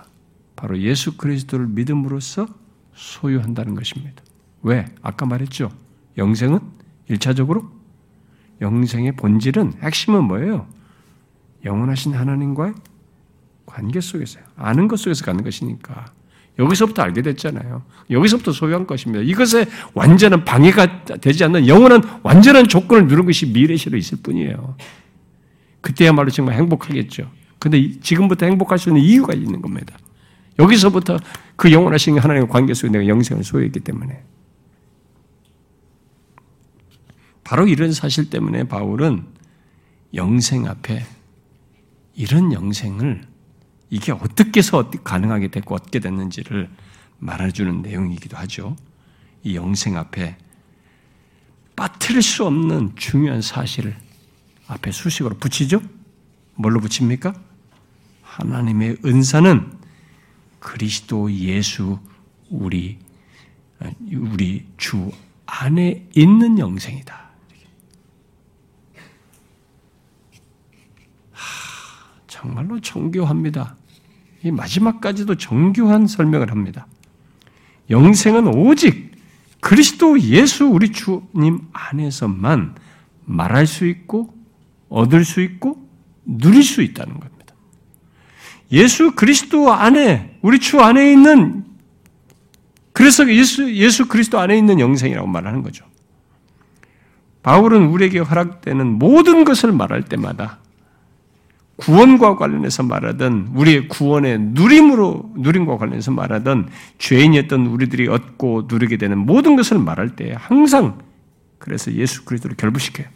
바로 예수 그리스도를 믿음으로써 소유한다는 것입니다. 왜? 아까 말했죠. 영생은 1차적으로 영생의 본질은 핵심은 뭐예요? 영원하신 하나님과의 관계 속에서요. 아는 것 속에서 가는 것이니까 여기서부터 알게 됐잖아요. 여기서부터 소유한 것입니다. 이것에 완전한 방해가 되지 않는 영원한 완전한 조건을 누른 것이 미래시로 있을 뿐이에요. 그때야말로 정말 행복하겠죠. 근데 지금부터 행복할 수 있는 이유가 있는 겁니다. 여기서부터 그 영원하신 하나님의 관계 속에 내가 영생을 소유했기 때문에. 바로 이런 사실 때문에 바울은 영생 앞에 이런 영생을 이게 어떻게 해서 가능하게 됐고 어떻게 됐는지를 말해주는 내용이기도 하죠. 이 영생 앞에 빠뜨릴 수 없는 중요한 사실을 앞에 수식으로 붙이죠? 뭘로 붙입니까? 하나님의 은사는 그리스도 예수 우리 우리 주 안에 있는 영생이다. 정말로 정교합니다. 이 마지막까지도 정교한 설명을 합니다. 영생은 오직 그리스도 예수 우리 주님 안에서만 말할 수 있고 얻을 수 있고 누릴 수 있다는 겁니다. 예수 그리스도 안에 우리 주 안에 있는 그래서 예수 예수 그리스도 안에 있는 영생이라고 말하는 거죠. 바울은 우리에게 허락되는 모든 것을 말할 때마다 구원과 관련해서 말하던 우리의 구원의 누림으로 누림과 관련해서 말하던 죄인이었던 우리들이 얻고 누리게 되는 모든 것을 말할 때 항상 그래서 예수 그리스도를 결부시켜요.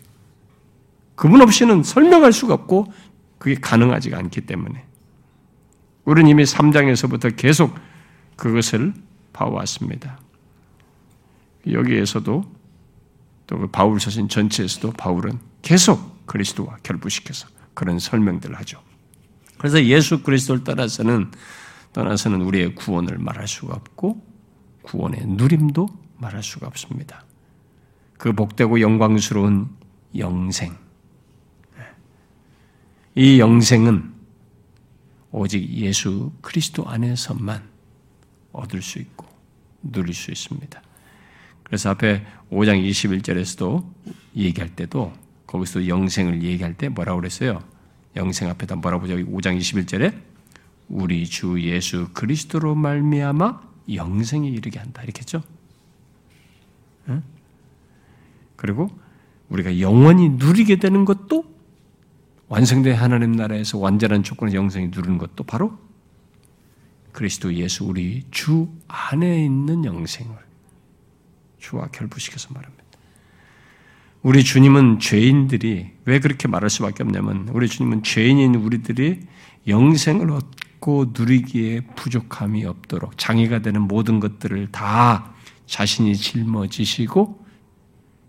그분 없이는 설명할 수가 없고 그게 가능하지가 않기 때문에 우리는 이미 3장에서부터 계속 그것을 봐왔습니다. 여기에서도 또그 바울 서신 전체에서도 바울은 계속 그리스도와 결부시켜서 그런 설명들을 하죠. 그래서 예수 그리스도를 따라서는 떠나서는 우리의 구원을 말할 수가 없고 구원의 누림도 말할 수가 없습니다. 그 복되고 영광스러운 영생. 이 영생은 오직 예수 그리스도 안에서만 얻을 수 있고 누릴 수 있습니다. 그래서 앞에 5장 21절에서도 얘기할 때도 거기서 영생을 얘기할 때 뭐라고 그랬어요? 영생 앞에다 뭐라고 보죠? 5장 21절에 우리 주 예수 그리스도로 말미암아 영생에 이르게 한다. 이렇게 했죠? 응? 그리고 우리가 영원히 누리게 되는 것도 완성된 하나님 나라에서 완전한 조건의 영생이 누리는 것도 바로 그리스도 예수 우리 주 안에 있는 영생을 주와 결부시켜서 말합니다. 우리 주님은 죄인들이 왜 그렇게 말할 수밖에 없냐면 우리 주님은 죄인인 우리들이 영생을 얻고 누리기에 부족함이 없도록 장애가 되는 모든 것들을 다 자신이 짊어지시고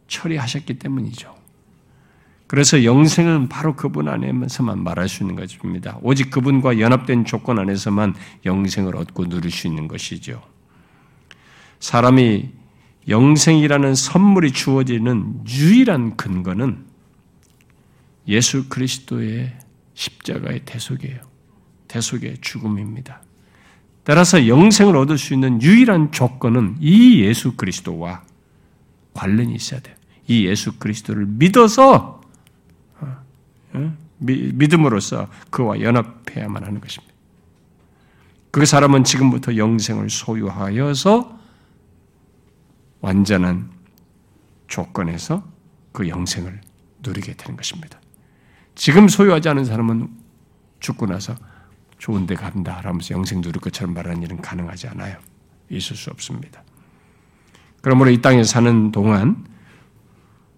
처리하셨기 때문이죠. 그래서 영생은 바로 그분 안에서만 말할 수 있는 것입니다. 오직 그분과 연합된 조건 안에서만 영생을 얻고 누릴 수 있는 것이죠. 사람이 영생이라는 선물이 주어지는 유일한 근거는 예수 그리스도의 십자가의 대속이에요. 대속의 죽음입니다. 따라서 영생을 얻을 수 있는 유일한 조건은 이 예수 그리스도와 관련이 있어야 돼요. 이 예수 그리스도를 믿어서 어, 어, 믿음으로써 그와 연합해야만 하는 것입니다. 그 사람은 지금부터 영생을 소유하여서 완전한 조건에서 그 영생을 누리게 되는 것입니다. 지금 소유하지 않은 사람은 죽고 나서 좋은 데 간다 라면서 영생 누릴 것처럼 말하는 일은 가능하지 않아요. 있을 수 없습니다. 그러므로 이 땅에 사는 동안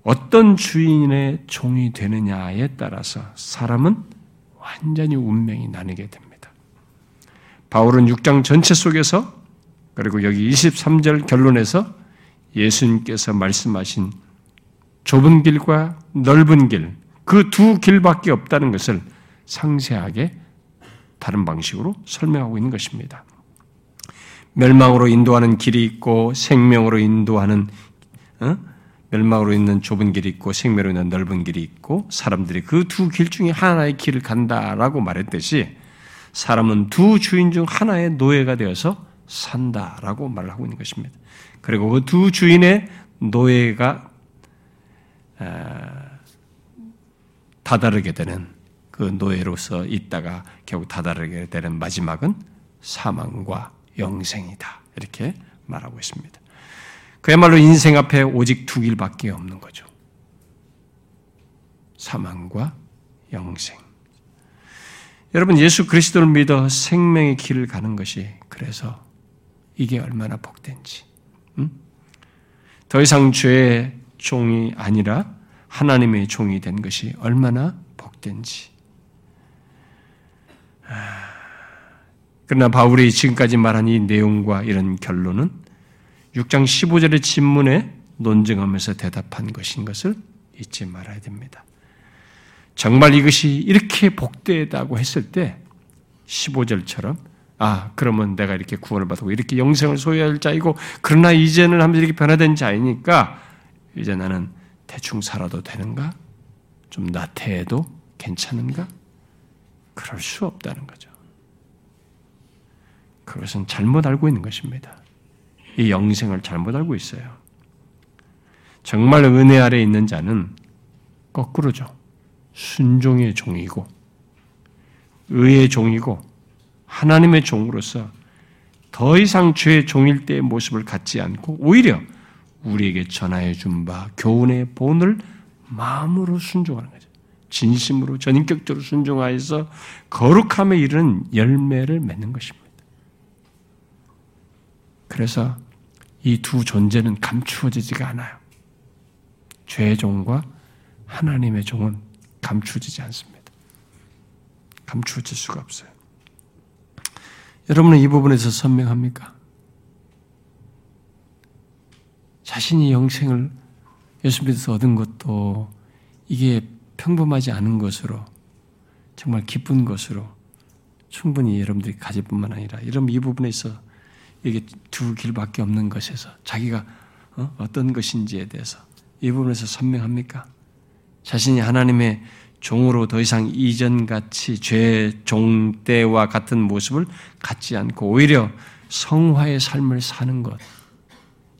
어떤 주인의 종이 되느냐에 따라서 사람은 완전히 운명이 나뉘게 됩니다. 바울은 6장 전체 속에서 그리고 여기 23절 결론에서 예수님께서 말씀하신 좁은 길과 넓은 길, 그 두 길밖에 없다는 것을 상세하게 다른 방식으로 설명하고 있는 것입니다. 멸망으로 인도하는 길이 있고 생명으로 인도하는 어? 멸망으로 있는 좁은 길이 있고 생명으로 있는 넓은 길이 있고 사람들이 그 두 길 중에 하나의 길을 간다라고 말했듯이 사람은 두 주인 중 하나의 노예가 되어서 산다라고 말을 하고 있는 것입니다. 그리고 그 두 주인의 노예가 다다르게 되는 그 노예로서 있다가 결국 다다르게 되는 마지막은 사망과 영생이다. 이렇게 말하고 있습니다. 그야말로 인생 앞에 오직 두 길밖에 없는 거죠. 사망과 영생. 여러분 예수 그리스도를 믿어 생명의 길을 가는 것이 그래서 이게 얼마나 복된지. 음? 더 이상 죄의 종이 아니라 하나님의 종이 된 것이 얼마나 복된지. 아, 그러나 바울이 지금까지 말한 이 내용과 이런 결론은 6장 15절의 질문에 논증하면서 대답한 것인 것을 잊지 말아야 됩니다. 정말 이것이 이렇게 복되다고 했을 때 15절처럼 아 그러면 내가 이렇게 구원을 받고 이렇게 영생을 소유할 자이고 그러나 이제는 하면서 이렇게 변화된 자이니까 이제 나는 대충 살아도 되는가? 좀 나태해도 괜찮은가? 그럴 수 없다는 거죠. 그것은 잘못 알고 있는 것입니다. 이 영생을 잘못 알고 있어요. 정말 은혜 아래 있는 자는 거꾸로죠. 순종의 종이고, 의의 종이고, 하나님의 종으로서 더 이상 죄의 종일 때의 모습을 갖지 않고, 오히려 우리에게 전하여 준 바 교훈의 본을 마음으로 순종하는 거죠. 진심으로 전인격적으로 순종하여서 거룩함에 이르는 열매를 맺는 것입니다. 그래서 이 두 존재는 감추어지지가 않아요. 죄의 종과 하나님의 종은 감추어지지 않습니다. 감추어질 수가 없어요. 여러분은 이 부분에서 선명합니까? 자신이 영생을 예수 믿어서 얻은 것도 이게 평범하지 않은 것으로 정말 기쁜 것으로 충분히 여러분들이 가질 뿐만 아니라 이런 이 부분에 서 이게 두 길밖에 없는 것에서 자기가 어? 떤 것인지에 대해서 이 부분에서 선명합니까? 자신이 하나님의 종으로 더 이상 이전같이 죄 종때와 같은 모습을 갖지 않고 오히려 성화의 삶을 사는 것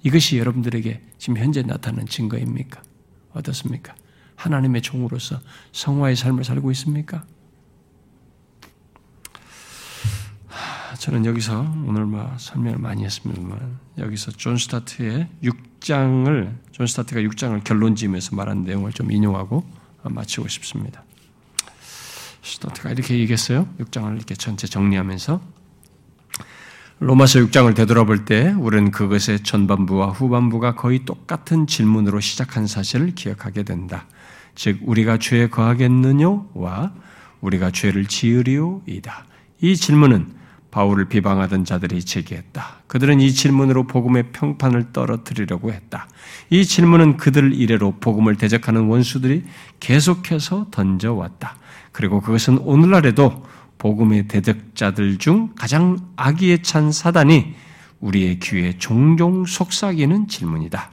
이것이 여러분들에게 지금 현재 나타나는 증거입니까? 어떻습니까? 하나님의 종으로서 성화의 삶을 살고 있습니까? 저는 여기서 오늘 뭐 설명을 많이 했습니다만 여기서 존 스타트의 6장을 존 스타트가 6장을 결론 지으면서 말한 내용을 좀 인용하고 마치고 싶습니다. 스타트가 이렇게 얘기했어요. 6장을 이렇게 전체 정리하면서 로마서 6장을 되돌아볼 때 우리는 그것의 전반부와 후반부가 거의 똑같은 질문으로 시작한 사실을 기억하게 된다. 즉 우리가 죄에 거하겠느냐와 우리가 죄를 지으리오이다. 이 질문은 바울을 비방하던 자들이 제기했다. 그들은 이 질문으로 복음의 평판을 떨어뜨리려고 했다. 이 질문은 그들 이래로 복음을 대적하는 원수들이 계속해서 던져왔다. 그리고 그것은 오늘날에도 복음의 대적자들 중 가장 악의에 찬 사단이 우리의 귀에 종종 속삭이는 질문이다.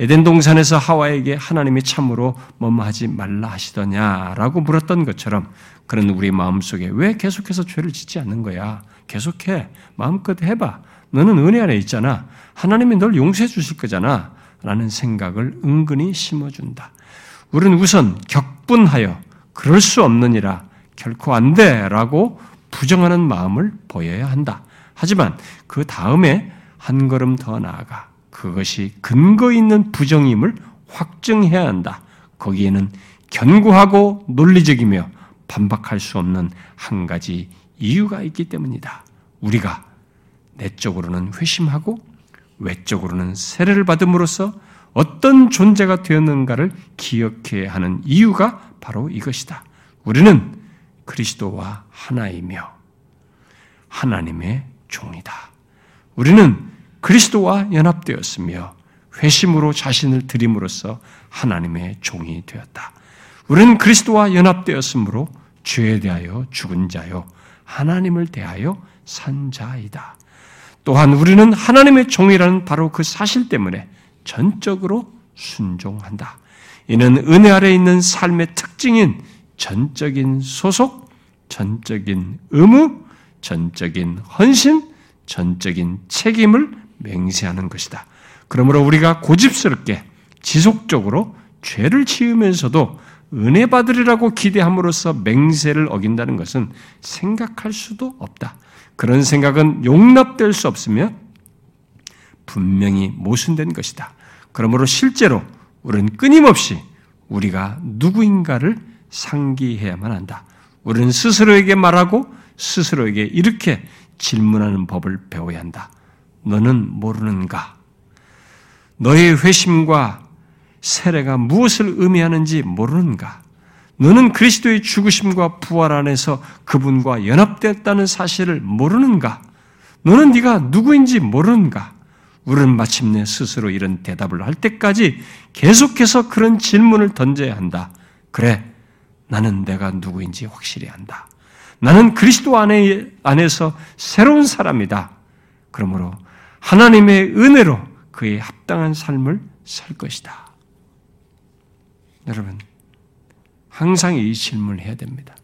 에덴 동산에서 하와에게 하나님이 참으로 뭐뭐하지 말라 하시더냐라고 물었던 것처럼 그런 우리 마음속에 왜 계속해서 죄를 짓지 않는 거야? 계속해. 마음껏 해봐. 너는 은혜 안에 있잖아. 하나님이 널 용서해 주실 거잖아. 라는 생각을 은근히 심어준다. 우리는 우선 격분하여 그럴 수 없느니라 결코 안 돼. 라고 부정하는 마음을 보여야 한다. 하지만 그 다음에 한 걸음 더 나아가 그것이 근거 있는 부정임을 확증해야 한다. 거기에는 견고하고 논리적이며 반박할 수 없는 한 가지 이유가 있기 때문이다. 우리가 내적으로는 회심하고 외적으로는 세례를 받음으로써 어떤 존재가 되었는가를 기억해야 하는 이유가 바로 이것이다. 우리는 그리스도와 하나이며 하나님의 종이다. 우리는 그리스도와 연합되었으며 회심으로 자신을 드림으로써 하나님의 종이 되었다. 우리는 그리스도와 연합되었으므로 죄에 대하여 죽은 자요 하나님을 대하여 산 자이다. 또한 우리는 하나님의 종이라는 바로 그 사실 때문에 전적으로 순종한다. 이는 은혜 아래 있는 삶의 특징인 전적인 소속, 전적인 의무, 전적인 헌신, 전적인 책임을 맹세하는 것이다. 그러므로 우리가 고집스럽게 지속적으로 죄를 지으면서도 은혜 받으리라고 기대함으로써 맹세를 어긴다는 것은 생각할 수도 없다. 그런 생각은 용납될 수 없으며 분명히 모순된 것이다. 그러므로 실제로 우리는 끊임없이 우리가 누구인가를 상기해야만 한다. 우리는 스스로에게 말하고 스스로에게 이렇게 질문하는 법을 배워야 한다. 너는 모르는가? 너의 회심과 세례가 무엇을 의미하는지 모르는가? 너는 그리스도의 죽으심과 부활 안에서 그분과 연합되었다는 사실을 모르는가? 너는 네가 누구인지 모르는가? 우리는 마침내 스스로 이런 대답을 할 때까지 계속해서 그런 질문을 던져야 한다. 그래, 나는 내가 누구인지 확실히 안다. 나는 그리스도 안에, 안에서 새로운 사람이다. 그러므로 하나님의 은혜로 그의 합당한 삶을 살 것이다. 여러분, 항상 이 질문을 해야 됩니다.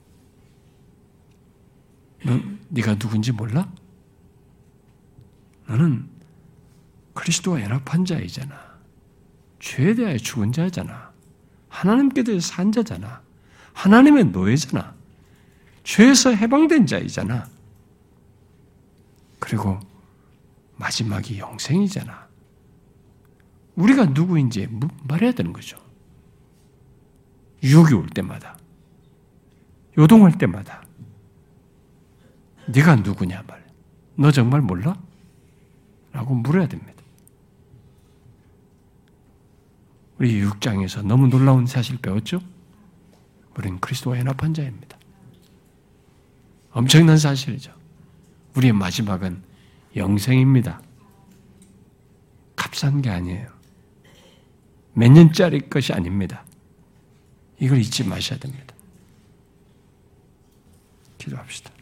너, 네가 누군지 몰라? 너는 그리스도와 연합한 자이잖아. 죄에 대하여 죽은 자잖아. 하나님께 대해서 산 자잖아. 하나님의 노예잖아. 죄에서 해방된 자이잖아. 그리고 마지막이 영생이잖아. 우리가 누구인지 말해야 되는 거죠. 유혹이 올 때마다, 요동할 때마다, 네가 누구냐 말. 너 정말 몰라? 라고 물어야 됩니다. 우리 6장에서 너무 놀라운 사실 배웠죠? 우리는 그리스도와 연합한 자입니다. 엄청난 사실이죠. 우리의 마지막은 영생입니다. 값싼 게 아니에요. 몇 년짜리 것이 아닙니다. 이걸 잊지 마셔야 됩니다. 기도합시다.